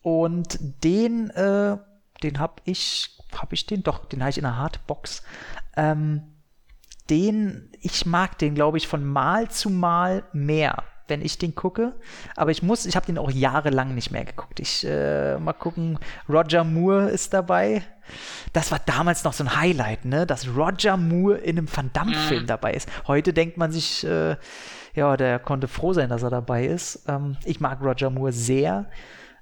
Und den, äh, den habe ich, habe ich den doch, den habe ich in der Hardbox. Ähm, den, ich mag den, glaube ich, von Mal zu Mal mehr, wenn ich den gucke. Aber ich muss, ich habe den auch jahrelang nicht mehr geguckt. Ich äh, mal gucken, Roger Moore ist dabei. Das war damals noch so ein Highlight, ne? Dass Roger Moore in einem Van Damme-Film mhm. dabei ist. Heute denkt man sich, äh, ja, der konnte froh sein, dass er dabei ist. Ähm, ich mag Roger Moore sehr.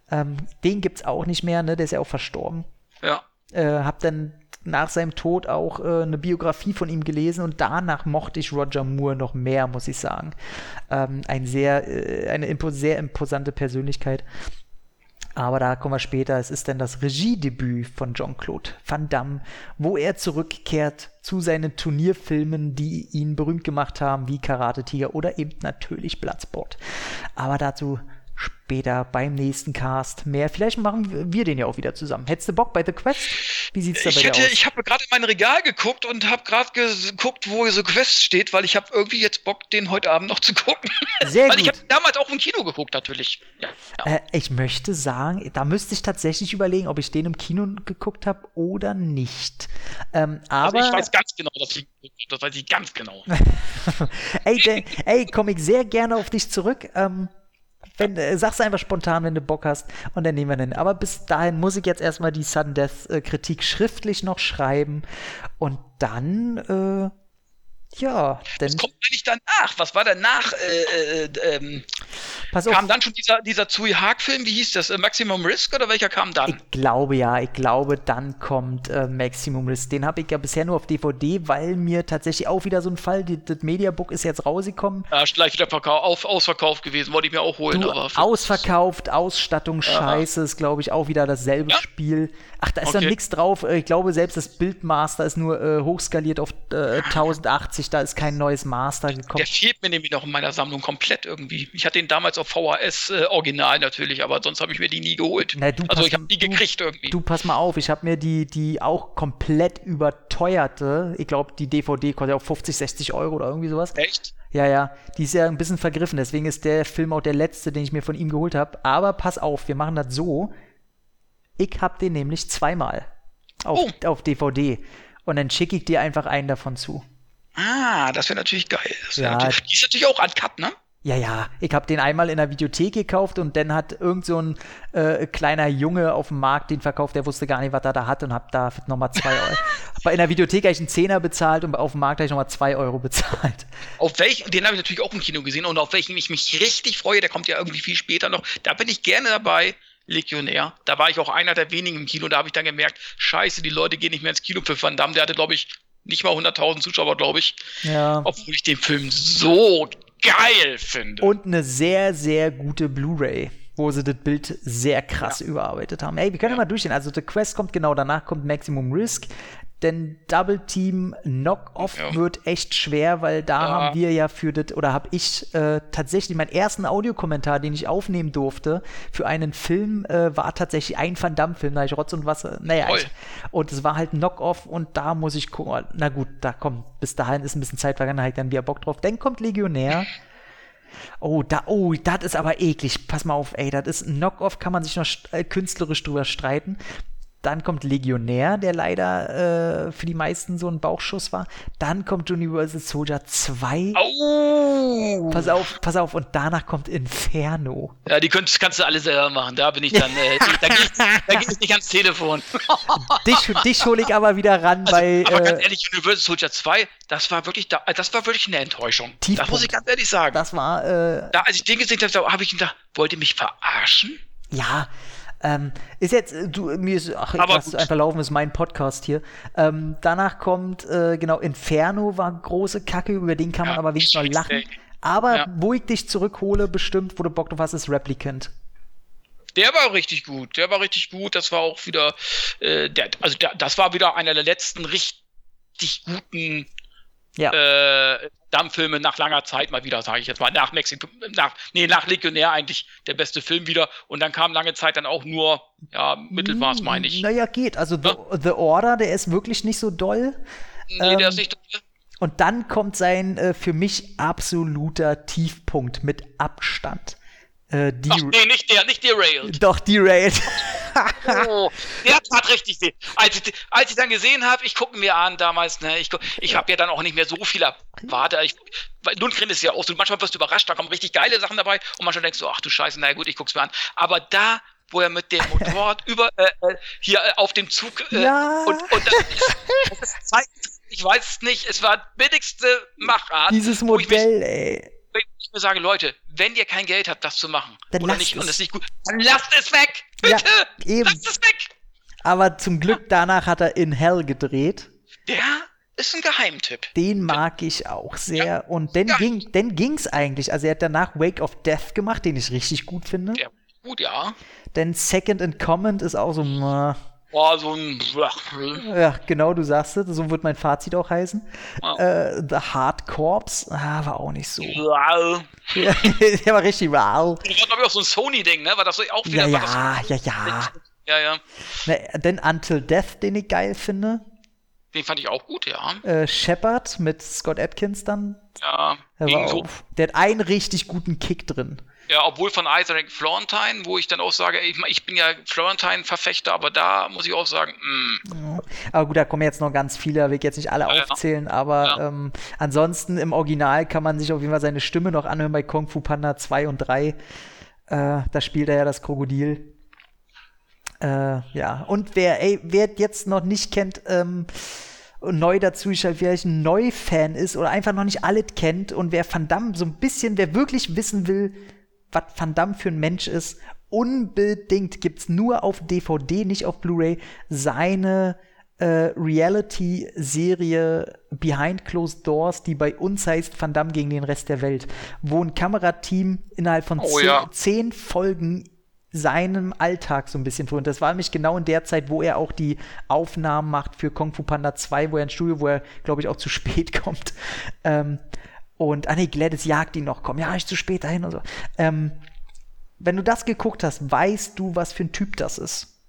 Ähm, den gibt's auch nicht mehr, ne? Der ist ja auch verstorben. Ja. Äh, hab dann nach seinem Tod auch äh, eine Biografie von ihm gelesen und danach mochte ich Roger Moore noch mehr, muss ich sagen. Ähm, ein sehr, äh, eine impo sehr imposante Persönlichkeit. Aber da kommen wir später. Es ist dann das Regiedebüt von Jean-Claude Van Damme, wo er zurückkehrt zu seinen Turnierfilmen, die ihn berühmt gemacht haben, wie Karate Tiger oder eben natürlich Bloodsport. Aber dazu später beim nächsten Cast mehr. Vielleicht machen wir den ja auch wieder zusammen. Hättest du Bock bei The Quest? Wie sieht's da bei Ich, dir hätte, aus? ich habe gerade in mein Regal geguckt und habe gerade geguckt, wo so Quest steht, weil ich habe irgendwie jetzt Bock, den heute Abend noch zu gucken. Sehr [LAUGHS] weil ich gut. habe damals auch im Kino geguckt, natürlich. Ja. Ja. Äh, ich möchte sagen, da müsste ich tatsächlich überlegen, ob ich den im Kino geguckt habe oder nicht. Ähm, Also aber ich weiß ganz genau, dass ich das weiß ich ganz genau. [LAUGHS] ey, ey, komme ich sehr gerne auf dich zurück. Ähm, wenn, äh, sag's einfach spontan, wenn du Bock hast, und dann nehmen wir den. Aber bis dahin muss ich jetzt erstmal die Sudden Death äh, Kritik schriftlich noch schreiben und dann, äh, ja, dann Was kommt eigentlich danach? Was war danach? Äh, äh, ähm, pass auf. kam dann schon dieser, dieser Tsui Haag-Film, wie hieß das? Äh, Maximum Risk oder welcher kam dann? Ich glaube ja, ich glaube, dann kommt äh, Maximum Risk. Den habe ich ja bisher nur auf DVD, weil mir tatsächlich auch wieder so ein Fall, die, das Mediabook ist jetzt rausgekommen. Ja, ist gleich wieder verkau auf, ausverkauft gewesen, wollte ich mir auch holen. Du, ausverkauft, Ausstattung scheiße, ist glaube ich auch wieder dasselbe Ja? Spiel. Ach, da ist Okay. dann nichts drauf. Äh, Ich glaube, selbst das Bildmaster ist nur äh, hochskaliert auf äh, [LAUGHS] 1080, da ist kein neues Master gekommen. Der fehlt mir nämlich noch in meiner Sammlung komplett irgendwie. Ich hatte ihn damals auf VHS äh, original natürlich, aber sonst habe ich mir die nie geholt. Na, du also ich habe die gekriegt irgendwie. Du, pass mal auf, ich habe mir die, die auch komplett überteuerte, ich glaube, die DVD kostet ja auch 50, 60 Euro oder irgendwie sowas. Echt? Ja, ja, die ist ja ein bisschen vergriffen, deswegen ist der Film auch der letzte, den ich mir von ihm geholt habe. Aber pass auf, wir machen das so. Ich hab den nämlich zweimal auf, Oh. auf DVD. Und dann schicke ich dir einfach einen davon zu. Ah, das wäre natürlich geil. Wär Ja. natürlich, die ist natürlich auch uncut, ne? Ja, ja, ich habe den einmal in der Videothek gekauft und dann hat irgend so ein äh, kleiner Junge auf dem Markt den verkauft, der wusste gar nicht, was er da hat und hab da nochmal zwei Euro. [LAUGHS] Aber in der Videothek habe ich einen Zehner bezahlt und auf dem Markt habe ich nochmal zwei Euro bezahlt. Auf welchen, den habe ich natürlich auch im Kino gesehen und auf welchen ich mich richtig freue, der kommt ja irgendwie viel später noch. Da bin ich gerne dabei. Legionär. Da war ich auch einer der wenigen im Kino. Da habe ich dann gemerkt, scheiße, die Leute gehen nicht mehr ins Kino für Van Damme. Der hatte, glaube ich, nicht mal 100.000 Zuschauer, glaube ich. Ja. Obwohl ich den Film so geil finde. Und eine sehr, sehr gute Blu-ray, wo sie das Bild sehr krass überarbeitet haben. Ey, wir können ja. mal durchgehen. Also The Quest kommt genau danach, kommt Maximum Risk. Denn Double Team Knock-Off Ja. wird echt schwer, weil da Ja. haben wir ja für das, oder habe ich äh, tatsächlich meinen ersten Audiokommentar, den ich aufnehmen durfte, für einen Film, äh, war tatsächlich ein Van Damme-Film, da ich Rotz und Wasser. Naja, ich, und es war halt Knock-Off und da muss ich gucken. Na gut, da kommt, bis dahin ist ein bisschen Zeit vergangen, da ich dann wieder Bock drauf. Dann kommt Legionär. Oh, da, oh, das ist aber eklig. Pass mal auf, ey, das ist ein Knock-Off, kann man sich noch äh, künstlerisch drüber streiten. Dann kommt Legionär, der leider äh, für die meisten so ein Bauchschuss war. Dann kommt Universal Soldier 2. Au! Pass auf, pass auf, und danach kommt Inferno. Ja, die könnt, kannst du alle selber machen. Da bin ich dann, äh, da gehe ich, da geh ich nicht ans Telefon. [LAUGHS] Dich, dich hole ich aber wieder ran Also, bei. aber ganz Äh, ehrlich, Universal Soldier 2, das war wirklich, da, das war wirklich eine Enttäuschung. Tiefpunkt. Das muss ich ganz ehrlich sagen. das war, äh, da, als ich den gesehen habe, habe ich gedacht, wollt ihr mich verarschen? Ja, ähm, ist jetzt, äh, du, mir ist, ach, ich lass es einfach laufen, ist mein Podcast hier. Ähm, danach kommt, äh, genau, Inferno war große Kacke, über den kann man Ja, aber wenigstens noch lachen. Aber Ja. wo ich dich zurückhole, bestimmt, wo du Bock drauf hast, ist Replicant. Der war richtig gut. Der war richtig gut. Das war auch wieder, äh, der, also der, das war wieder einer der letzten richtig guten Ja. äh, Dammfilme nach langer Zeit mal wieder, sage ich jetzt mal. Nach Mexiko, nach, nee, nach Legionär eigentlich der beste Film wieder. Und dann kam lange Zeit dann auch nur, ja, Mittelmaß, meine ich. Naja, geht. Also The, The Order, der ist wirklich nicht so doll. Nee, der ähm, ist nicht. Und dann kommt sein äh, für mich absoluter Tiefpunkt mit Abstand. Äh, Ach nee, nicht der, nicht Derailed. Doch, Derailed. Oh, [LAUGHS] der tat richtig weh. Als ich, als ich dann gesehen habe, ich gucke mir an damals, ne, ich, ich habe ja dann auch nicht mehr so viel erwartet. Ich, weil Lundgren ist ja auch so, manchmal wirst du überrascht, da kommen richtig geile Sachen dabei und manchmal denkst du, ach du Scheiße, na gut, ich guck's mir an. Aber da, wo er mit dem Motorrad [LAUGHS] über, äh, äh, hier äh, auf dem Zug äh, Ja. und, und das, das ich weiß nicht, es war billigste Machart. Dieses ich mich- Modell, ey. Ich mir sage, Leute, wenn ihr kein Geld habt, das zu machen, Dann oder nicht, es. und es nicht gut, dann lasst es weg! Ja, Bitte! eben. Lasst es weg! Aber zum Glück danach hat er In Hell gedreht. Der ist ein Geheimtipp. Den mag ich auch sehr. Und dann Ja. ging, dann ging's eigentlich. Also er hat danach Wake of Death gemacht, den ich richtig gut finde. Ja, gut, ja. Denn Second in Command ist auch so, meh. War so ein. ja, genau, du sagst es. So wird mein Fazit auch heißen. Wow. Äh, The Hard Corps, ah, war auch nicht so. Wow. [LAUGHS] der war richtig wow. Das war, glaube ich, auch so ein Sony-Ding, ne? War das auch wieder. Ja, ja, ja, ja. Ja, ja. Na, denn Until Death, den ich geil finde. Den fand ich auch gut, ja. Äh, Shepard mit Scott Atkins dann. Ja, Der, war so. der hat einen richtig guten Kick drin. Ja, obwohl von Isaac Florentine, wo ich dann auch sage, ey, ich, bin ja Florentine-Verfechter, aber da muss ich auch sagen, mm, Aber gut, da kommen jetzt noch ganz viele, will ich jetzt nicht alle Ja, aufzählen, aber Ja. ähm, ansonsten im Original kann man sich auf jeden Fall seine Stimme noch anhören bei Kung Fu Panda 2 und 3. Äh, da spielt er ja das Krokodil. Äh, ja, und wer, ey, wer jetzt noch nicht kennt, ähm, neu dazu ist, vielleicht ein Neufan ist oder einfach noch nicht alles kennt und wer Van Damme so ein bisschen, wer wirklich wissen will, was Van Damme für ein Mensch ist, unbedingt gibt's nur auf DVD, nicht auf Blu-ray, seine äh, Reality-Serie Behind Closed Doors, die bei uns heißt Van Damme gegen den Rest der Welt, wo ein Kamerateam innerhalb von Oh zehn, ja. zehn Folgen seinem Alltag so ein bisschen vor. Und das war nämlich genau in der Zeit, wo er auch die Aufnahmen macht für Kung Fu Panda 2, wo er ins Studio, wo er, glaube ich, auch zu spät [LAUGHS] kommt. Ähm, und, ah nee, Gladys jagt ihn noch, komm, ja, ich zu spät dahin und so. Ähm, wenn du das geguckt hast, weißt du, was für ein Typ das ist.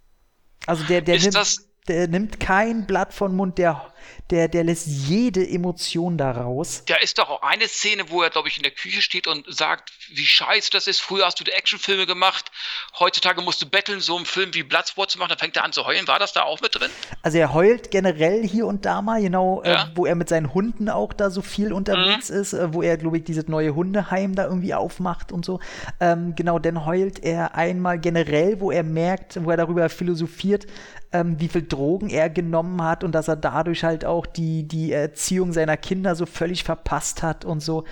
Also der, der, Ist nimmt, der nimmt kein Blatt von Mund, der, der, der lässt jede Emotion da raus. Da ist doch auch eine Szene, wo er, glaube ich, in der Küche steht und sagt, wie scheiße das ist. Früher hast du die Actionfilme gemacht, heutzutage musst du betteln, so einen Film wie Bloodsport zu machen, dann fängt er an zu heulen. War das da auch mit drin? Also er heult generell hier und da mal, genau, Ja. äh, wo er mit seinen Hunden auch da so viel unterwegs ist, äh, wo er, glaube ich, dieses neue Hundeheim da irgendwie aufmacht und so. Ähm, genau, dann heult er einmal generell, wo er merkt, wo er darüber philosophiert, ähm, wie viel Drogen er genommen hat und dass er dadurch halt auch die, die Erziehung seiner Kinder so völlig verpasst hat und so.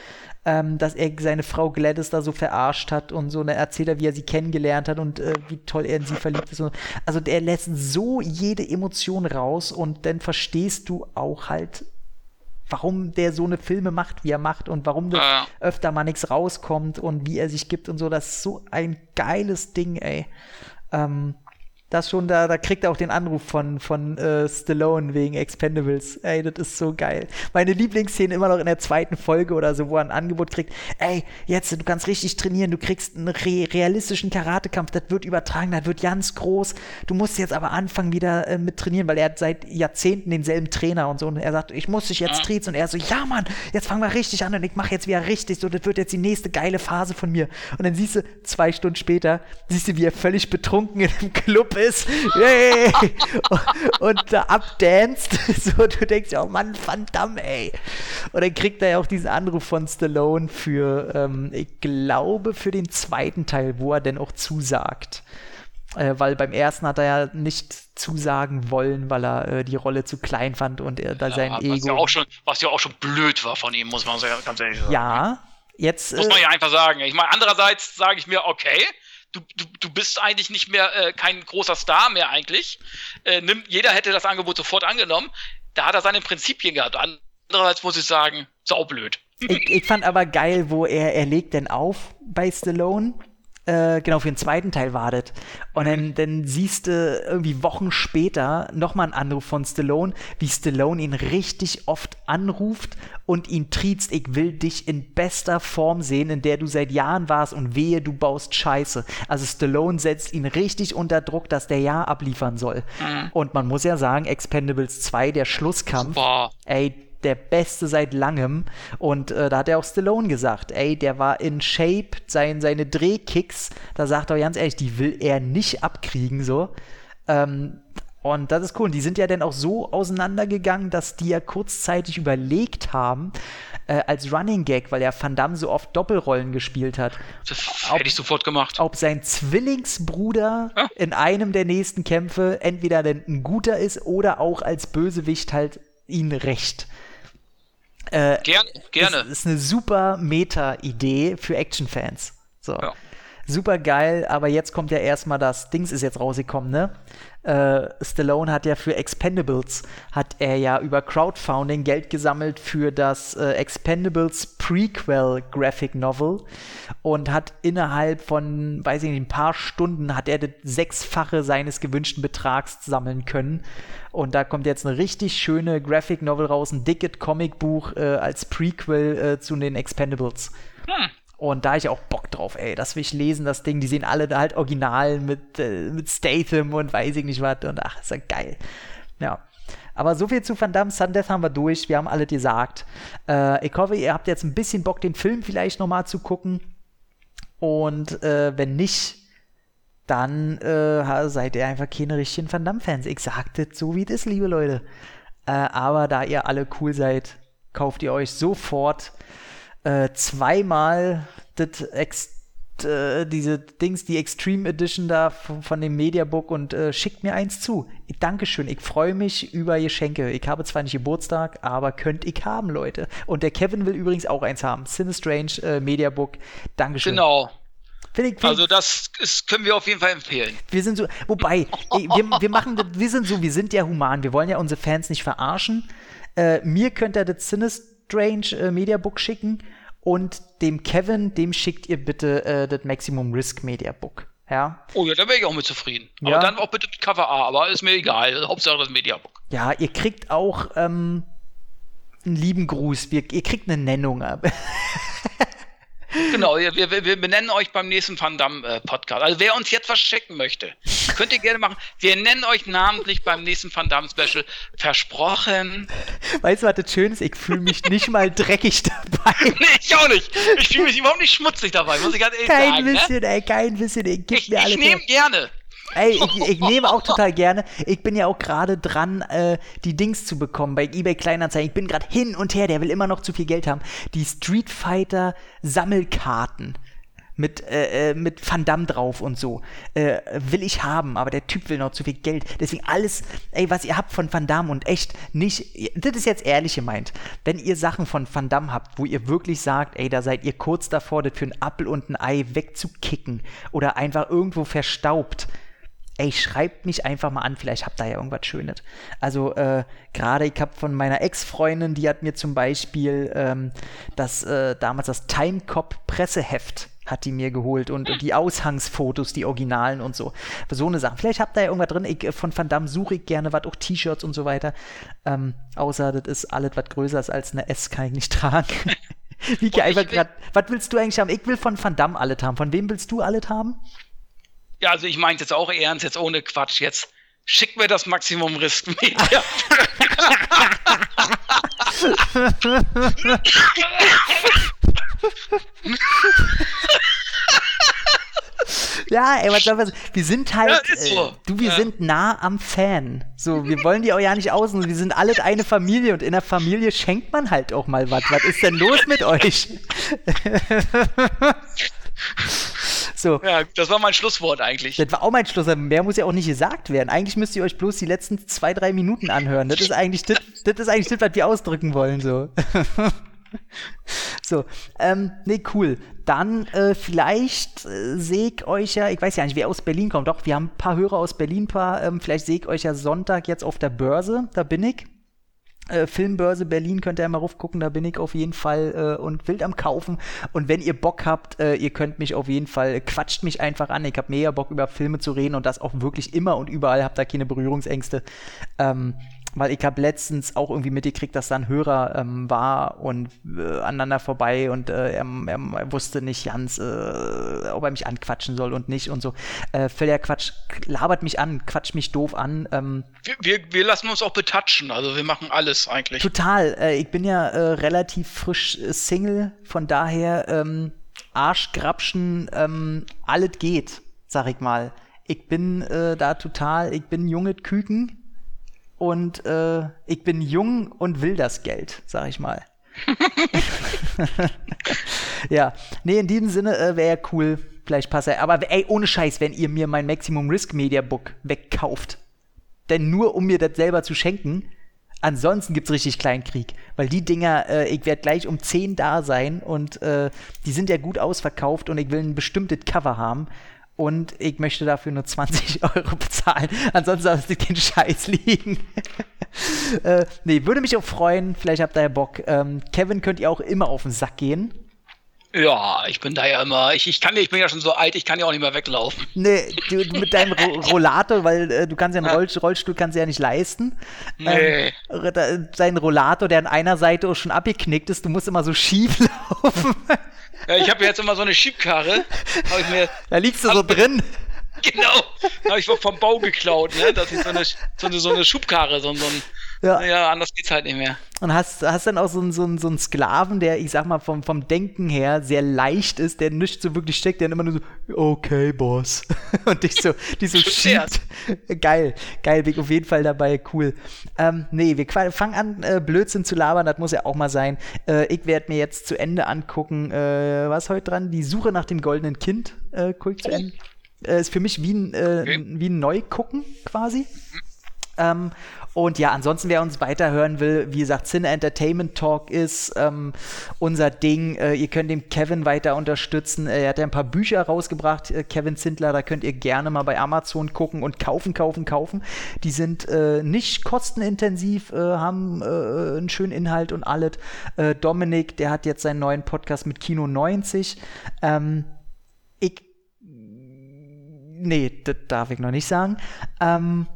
Ähm, dass er seine Frau Gladys da so verarscht hat und so. Dann erzählt er, wie er sie kennengelernt hat und äh, wie toll er in sie verliebt ist. Und, also der lässt so jede Emotion raus und dann verstehst du auch halt, warum der so eine Filme macht, wie er macht und warum da öfter mal nichts rauskommt und wie er sich gibt und so. Das ist so ein geiles Ding, ey. Ähm, das schon, da, da kriegt er auch den Anruf von, von äh, Stallone wegen Expendables. Ey, das ist so geil. Meine Lieblingsszene immer noch in der zweiten Folge oder so, wo er ein Angebot kriegt. Ey, jetzt, du kannst richtig trainieren, du kriegst einen re realistischen Karatekampf, das wird übertragen, das wird ganz groß. Du musst jetzt aber anfangen wieder äh, mit trainieren, weil er hat seit Jahrzehnten denselben Trainer und so. Und er sagt, ich muss dich jetzt triezen. Und er so, ja Mann, jetzt fangen wir richtig an und ich mache jetzt wieder richtig. So, das wird jetzt die nächste geile Phase von mir. Und dann siehst du, zwei Stunden später, siehst du, wie er völlig betrunken in einem Club ist. Yay! [LAUGHS] und da abdanzt. [LAUGHS] So, du denkst ja, oh Mann, Van Damme, ey. Und dann kriegt er ja auch diesen Anruf von Stallone für, ähm, ich glaube, für den zweiten Teil, wo er denn auch zusagt. Äh, weil beim ersten hat er ja nicht zusagen wollen, weil er äh, die Rolle zu klein fand und er da sein Ja, was, Ego. ja auch schon, was ja auch schon blöd war von ihm, muss man ganz ehrlich sagen. ja, jetzt. Muss äh, man ja einfach sagen. Ich meine, andererseits sage ich mir, okay, du, du, du bist eigentlich nicht mehr äh, kein großer Star mehr eigentlich. Äh, nimm, jeder hätte das Angebot sofort angenommen. Da hat er seine Prinzipien gehabt. Andererseits muss ich sagen, saublöd. ich, ich fand aber geil, wo er, er legt denn auf bei Stallone. Äh, genau, für den zweiten Teil wartet. Und dann, dann siehst du irgendwie Wochen später nochmal einen Anruf von Stallone, wie Stallone ihn richtig oft anruft und ihn triezt, ich will dich in bester Form sehen, in der du seit Jahren warst und wehe, du baust Scheiße. Also Stallone setzt ihn richtig unter Druck, dass der ja abliefern soll. Und man muss ja sagen, Expendables 2, der Schlusskampf, Super. ey, der Beste seit langem. Und äh, da hat er auch Stallone gesagt, ey, der war in Shape, sein, seine Drehkicks, da sagt er ganz ehrlich, die will er nicht abkriegen, so. Ähm, und das ist cool. Und die sind ja dann auch so auseinandergegangen, dass die ja kurzzeitig überlegt haben, äh, als Running Gag, weil ja Van Damme so oft Doppelrollen gespielt hat, Das Ob- hätte ich sofort gemacht. ob sein Zwillingsbruder Ja. in einem der nächsten Kämpfe entweder denn ein guter ist oder auch als Bösewicht halt ihn rächt. Äh, Gern, gerne. Das ist eine super Meta-Idee für Actionfans. So. Ja. Super geil, aber jetzt kommt ja erstmal das Dings ist jetzt rausgekommen, ne? Äh, Stallone hat ja für Expendables, hat er ja über Crowdfunding Geld gesammelt für das äh, Expendables Prequel Graphic Novel und hat innerhalb von, weiß ich nicht, ein paar Stunden hat er das Sechsfache seines gewünschten Betrags sammeln können. Und da kommt jetzt eine richtig schöne Graphic Novel raus, ein dicket Comicbuch äh, als Prequel äh, zu den Expendables. Und da ich auch Bock drauf, ey, das will ich lesen, das Ding. Die sehen alle da halt original mit, äh, mit Statham und weiß ich nicht was. Und ach, ist ja geil. Ja. Aber so viel zu Van Damme, Sundeath haben wir durch. Wir haben alle gesagt. Äh, ich hoffe, ihr habt jetzt ein bisschen Bock, den Film vielleicht nochmal zu gucken. Und äh, wenn nicht, dann äh, seid ihr einfach keine richtigen Van Damme-Fans. Ich sagte so, wie das, liebe Leute. Äh, aber da ihr alle cool seid, kauft ihr euch sofort äh, zweimal das äh, diese Dings, die Extreme Edition da von, von dem Mediabook und äh, schickt mir eins zu. Dankeschön, ich freue mich über Geschenke. Ich habe zwar nicht Geburtstag, aber könnt ich haben, Leute. Und der Kevin will übrigens auch eins haben. Cinestrange äh, Mediabook. Dankeschön. Genau. Find ich, find also das ist, können wir auf jeden Fall empfehlen. Wir sind so, wobei, [LAUGHS] wir, wir machen das, wir sind so, wir sind ja human, wir wollen ja unsere Fans nicht verarschen. Äh, mir könnt ihr das Cinestrange äh, Mediabook schicken und dem Kevin, dem schickt ihr bitte äh, das Maximum Risk Media Book. Ja. Oh ja, da wäre ich auch mit zufrieden. Aber ja. dann auch bitte mit Cover A, aber ist mir egal. Hauptsache das Media Book. Ja, ihr kriegt auch ähm, einen lieben Gruß. Wir, ihr kriegt eine Nennung. [LAUGHS] Genau, wir, wir, wir benennen euch beim nächsten Van Damme äh, Podcast. Also wer uns jetzt was schicken möchte, könnt ihr gerne machen. Wir nennen euch namentlich beim nächsten Van Damme Special. Versprochen. Weißt du, was das schön ist? Ich fühle mich nicht mal dreckig dabei. [LAUGHS] nee, ich auch nicht. Ich fühle mich überhaupt nicht schmutzig dabei, muss ich ganz ehrlich kein sagen. Kein ne? bisschen, ne? ey, kein bisschen. Ey. Gib ich mir ich nehme gerne. Ey, ich, ich, nehme auch total gerne. Ich bin ja auch gerade dran, äh, die Dings zu bekommen bei eBay Kleinanzeigen. Ich bin gerade hin und her, der will immer noch zu viel Geld haben. Die Street Fighter Sammelkarten mit, äh, äh, mit Van Damme drauf und so. Äh, will ich haben, aber der Typ will noch zu viel Geld. Deswegen alles, ey, was ihr habt von Van Damme und echt nicht, das ist jetzt ehrlich gemeint. Wenn ihr Sachen von Van Damme habt, wo ihr wirklich sagt, ey, da seid ihr kurz davor, das für einen Apfel und ein Ei wegzukicken oder einfach irgendwo verstaubt, ey, schreibt mich einfach mal an, vielleicht habt ihr ja irgendwas Schönes. Also äh, gerade ich habe von meiner Ex-Freundin, die hat mir zum Beispiel ähm, das äh, damals das Timecop Presseheft hat die mir geholt und, und, die Aushangsfotos, die Originalen und so. So eine Sache. Vielleicht habt ihr ja irgendwas drin. Ich, äh, von Van Damme suche ich gerne was, auch T-Shirts und so weiter. Ähm, außer das ist alles was größer ist als eine S, kann ich nicht [LAUGHS] tragen. Wie einfach gerade. Was willst du eigentlich haben? Ich will von Van Damme alles haben. Von wem willst du alles haben? Ja, also ich meinte jetzt auch ernst, jetzt ohne Quatsch. Jetzt schick mir das Maximum Risk Media. [LAUGHS] ja, ey, was soll man Wir sind halt, ja, so. äh, du, wir ja. sind nah am Fan. So, wir wollen die auch ja nicht außen. Wir sind alle eine Familie und in der Familie schenkt man halt auch mal was. Was ist denn los mit euch? [LAUGHS] So. Ja, das war mein Schlusswort eigentlich. Das war auch mein Schlusswort. Mehr muss ja auch nicht gesagt werden. Eigentlich müsst ihr euch bloß die letzten zwei, drei Minuten anhören. Das ist eigentlich das, das ist eigentlich das, was wir ausdrücken wollen, so. [LAUGHS] so, ähm, nee, cool. Dann äh, vielleicht äh, sehe ich euch ja, ich weiß ja nicht, wer aus Berlin kommt. Doch, wir haben ein paar Hörer aus Berlin, paar, ähm, vielleicht sehe ich euch ja Sonntag jetzt auf der Börse, da bin ich. Äh, Filmbörse Berlin könnt ihr mal raufgucken, da bin ich auf jeden Fall äh, und wild am Kaufen. Und wenn ihr Bock habt, äh, ihr könnt mich auf jeden Fall, quatscht mich einfach an. Ich habe mega Bock über Filme zu reden und das auch wirklich immer und überall, habt da keine Berührungsängste. Ähm, weil ich habe letztens auch irgendwie mitgekriegt, dass da ein Hörer ähm, war und äh, aneinander vorbei und äh, er, er, wusste nicht ganz, äh, ob er mich anquatschen soll und nicht und so. Äh, völliger Quatsch, labert mich an, quatscht mich doof an. Ähm, wir, wir, wir, lassen uns auch betatschen, also wir machen alles eigentlich. Total, äh, ich bin ja äh, relativ frisch äh, Single, von daher ähm, Arschgrapschen, ähm, alles geht, sag ich mal. Ich bin äh, da total, ich bin junge Küken, und äh, ich bin jung und will das Geld, sag ich mal. [LAUGHS] ja, nee, in diesem Sinne äh, wäre ja cool, vielleicht passt er. Aber ey, ohne Scheiß, wenn ihr mir mein Maximum Risk Media Book wegkauft, denn nur um mir das selber zu schenken, ansonsten gibt's richtig Kleinkrieg. Weil die Dinger, äh, ich werde gleich um 10 da sein und äh, die sind ja gut ausverkauft und ich will ein bestimmtes Cover haben und ich möchte dafür nur 20 [LAUGHS] Euro bezahlen. Ansonsten lasse ich den Scheiß liegen. [LAUGHS] äh, nee, würde mich auch freuen. Vielleicht habt ihr ja Bock. Ähm, Kevin könnt ihr auch immer auf den Sack gehen. Ja, ich bin da ja immer. Ich, ich kann ich bin ja schon so alt, ich kann ja auch nicht mehr weglaufen. Nee, du, [LAUGHS] mit deinem Ro Rollator, weil äh, du kannst ja einen Roll Rollstuhl kannst ja nicht leisten. Nee. Ähm, dein Rollator, der an einer Seite auch schon abgeknickt ist, du musst immer so schief laufen. Ja, ich habe jetzt immer so eine Schiebkarre. Ich mir, da liegst du so drin. Genau. Habe ich vom Bau geklaut, ne? Das ist so eine, so eine, so eine Schubkarre, so, so ein. Ja. ja, anders geht's halt nicht mehr. Und hast, hast dann auch so einen, so, einen, so einen Sklaven, der, ich sag mal, vom, vom Denken her sehr leicht ist, der nicht so wirklich steckt, der immer nur so, okay, Boss. [LAUGHS] Und dich so, dich so schiebt. Geil, geil, bin auf jeden Fall dabei, cool. Ähm, nee, wir fangen an, äh, Blödsinn zu labern, das muss ja auch mal sein. Äh, ich werde mir jetzt zu Ende angucken, äh, was heute dran? Die Suche nach dem goldenen Kind, äh, guck zu Ende. Äh, ist für mich wie ein, äh, okay. wie ein Neugucken quasi. Ähm, und ja, ansonsten, wer uns weiterhören will, wie gesagt, Cine Entertainment Talk ist ähm, unser Ding. Äh, ihr könnt den Kevin weiter unterstützen. er hat ja ein paar Bücher rausgebracht, äh, Kevin Zindler. Da könnt ihr gerne mal bei Amazon gucken und kaufen, kaufen, kaufen. Die sind äh, nicht kostenintensiv, äh, haben äh, einen schönen Inhalt und alles. Äh, Dominik, der hat jetzt seinen neuen Podcast mit Kino 90. Ähm, ich nee, das darf ich noch nicht sagen. Ähm,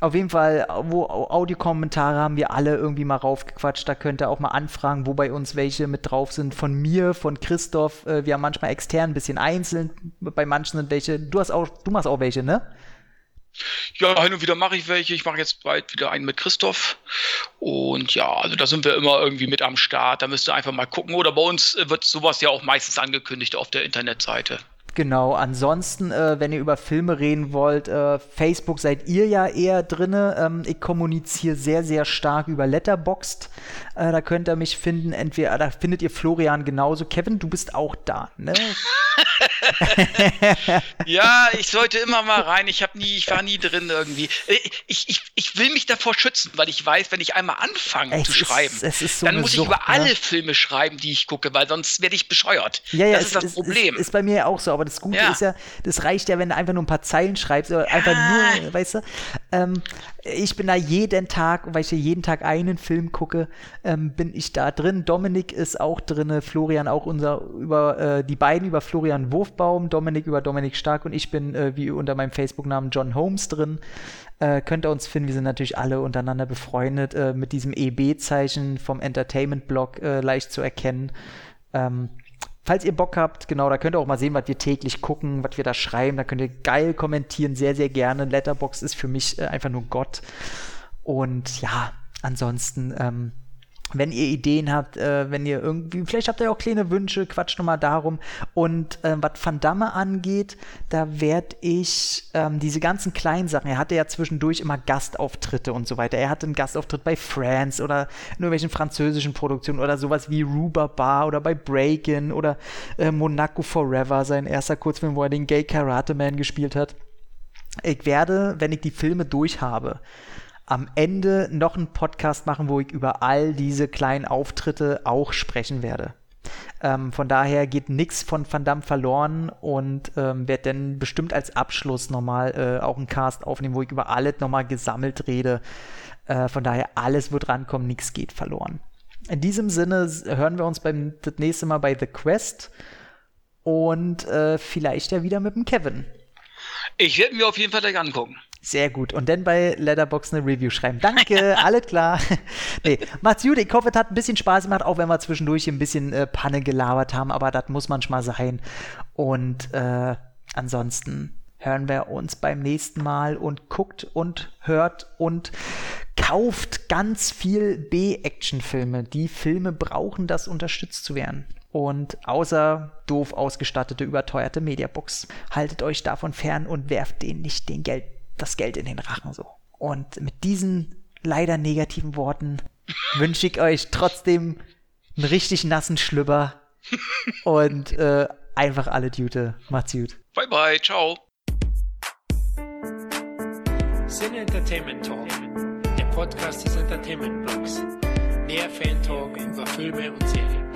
auf jeden Fall, wo Audiokommentare haben wir alle irgendwie mal raufgequatscht. Da könnt ihr auch mal anfragen, wo bei uns welche mit drauf sind. Von mir, von Christoph. Äh, wir haben manchmal extern, ein bisschen einzeln. Bei manchen sind welche. Du hast auch, du machst auch welche, ne? Ja, hin und wieder mache ich welche. Ich mache jetzt bald wieder einen mit Christoph. Und ja, also da sind wir immer irgendwie mit am Start. Da müsst ihr einfach mal gucken. Oder bei uns wird sowas ja auch meistens angekündigt auf der Internetseite. Genau, ansonsten, äh, wenn ihr über Filme reden wollt, äh, Facebook seid ihr ja eher drinne. Ähm, ich kommuniziere sehr, sehr stark über Letterboxd. Äh, da könnt ihr mich finden. Entweder, da findet ihr Florian genauso. Kevin, du bist auch da, ne? [LAUGHS] ja, ich sollte immer mal rein. Ich habe nie, ich war nie drin irgendwie. Ich, ich, ich will mich davor schützen, weil ich weiß, wenn ich einmal anfange zu schreiben, ist, so dann muss Sucht, ich über ne? alle Filme schreiben, die ich gucke, weil sonst werde ich bescheuert. Ja, ja, das ist das ist, Problem. Ist, ist, bei mir auch so, aber das Gute ja. ist ja, das reicht ja, wenn du einfach nur ein paar Zeilen schreibst, oder ja. einfach nur, weißt du. Ähm, ich bin da jeden Tag, weil ich ja jeden Tag einen Film gucke, ähm, bin ich da drin. Dominik ist auch drin, Florian auch unser über äh, die beiden über Florian Wurfbaum, Dominik über Dominik Stark und ich bin äh, wie unter meinem Facebook-Namen John Holmes drin. Äh, könnt ihr uns finden, wir sind natürlich alle untereinander befreundet, äh, mit diesem EB-Zeichen vom Entertainment-Blog äh, leicht zu erkennen. Ähm, falls ihr Bock habt, genau, da könnt ihr auch mal sehen, was wir täglich gucken, was wir da schreiben. Da könnt ihr geil kommentieren, sehr, sehr gerne. Letterbox ist für mich äh, einfach nur Gott. Und ja, ansonsten, ähm, wenn ihr Ideen habt, äh, wenn ihr irgendwie, vielleicht habt ihr auch kleine Wünsche, quatscht nochmal darum. Und äh, was Van Damme angeht, da werde ich ähm, diese ganzen kleinen Sachen, er hatte ja zwischendurch immer Gastauftritte und so weiter. Er hatte einen Gastauftritt bei France oder in irgendwelchen französischen Produktionen oder sowas wie Ruba Bar oder bei Breakin oder äh, Monaco Forever, sein erster Kurzfilm, wo er den Gay Karate Man gespielt hat. Ich werde, wenn ich die Filme durch habe, am Ende noch einen Podcast machen, wo ich über all diese kleinen Auftritte auch sprechen werde. Ähm, von daher geht nichts von Van Damme verloren und ähm, werde dann bestimmt als Abschluss nochmal äh, auch einen Cast aufnehmen, wo ich über alles nochmal gesammelt rede. Äh, von daher alles wird rankommen, nichts geht verloren. In diesem Sinne hören wir uns beim das nächste Mal bei The Quest und äh, vielleicht ja wieder mit dem Kevin. Ich werde mir auf jeden Fall gleich angucken. Sehr gut. Und dann bei Letterbox eine Review schreiben. Danke, [LAUGHS] alles klar. [LAUGHS] nee, macht's gut. Ich hoffe, es hat ein bisschen Spaß gemacht, auch wenn wir zwischendurch ein bisschen äh, Panne gelabert haben, aber das muss manchmal sein. Und äh, ansonsten hören wir uns beim nächsten Mal und guckt und hört und kauft ganz viel B-Action-Filme. Die Filme brauchen das, unterstützt zu werden. Und außer doof ausgestattete, überteuerte Mediabooks, haltet euch davon fern und werft denen nicht den Geld das Geld in den Rachen so. Und mit diesen leider negativen Worten wünsche ich euch trotzdem einen richtig nassen Schlüpper und äh, einfach alle Dute. Macht's gut. Bye bye, ciao. Sin Entertainment Talk, der Podcast des Entertainment Blogs. Mehr Fan Talk über Filme und Serien.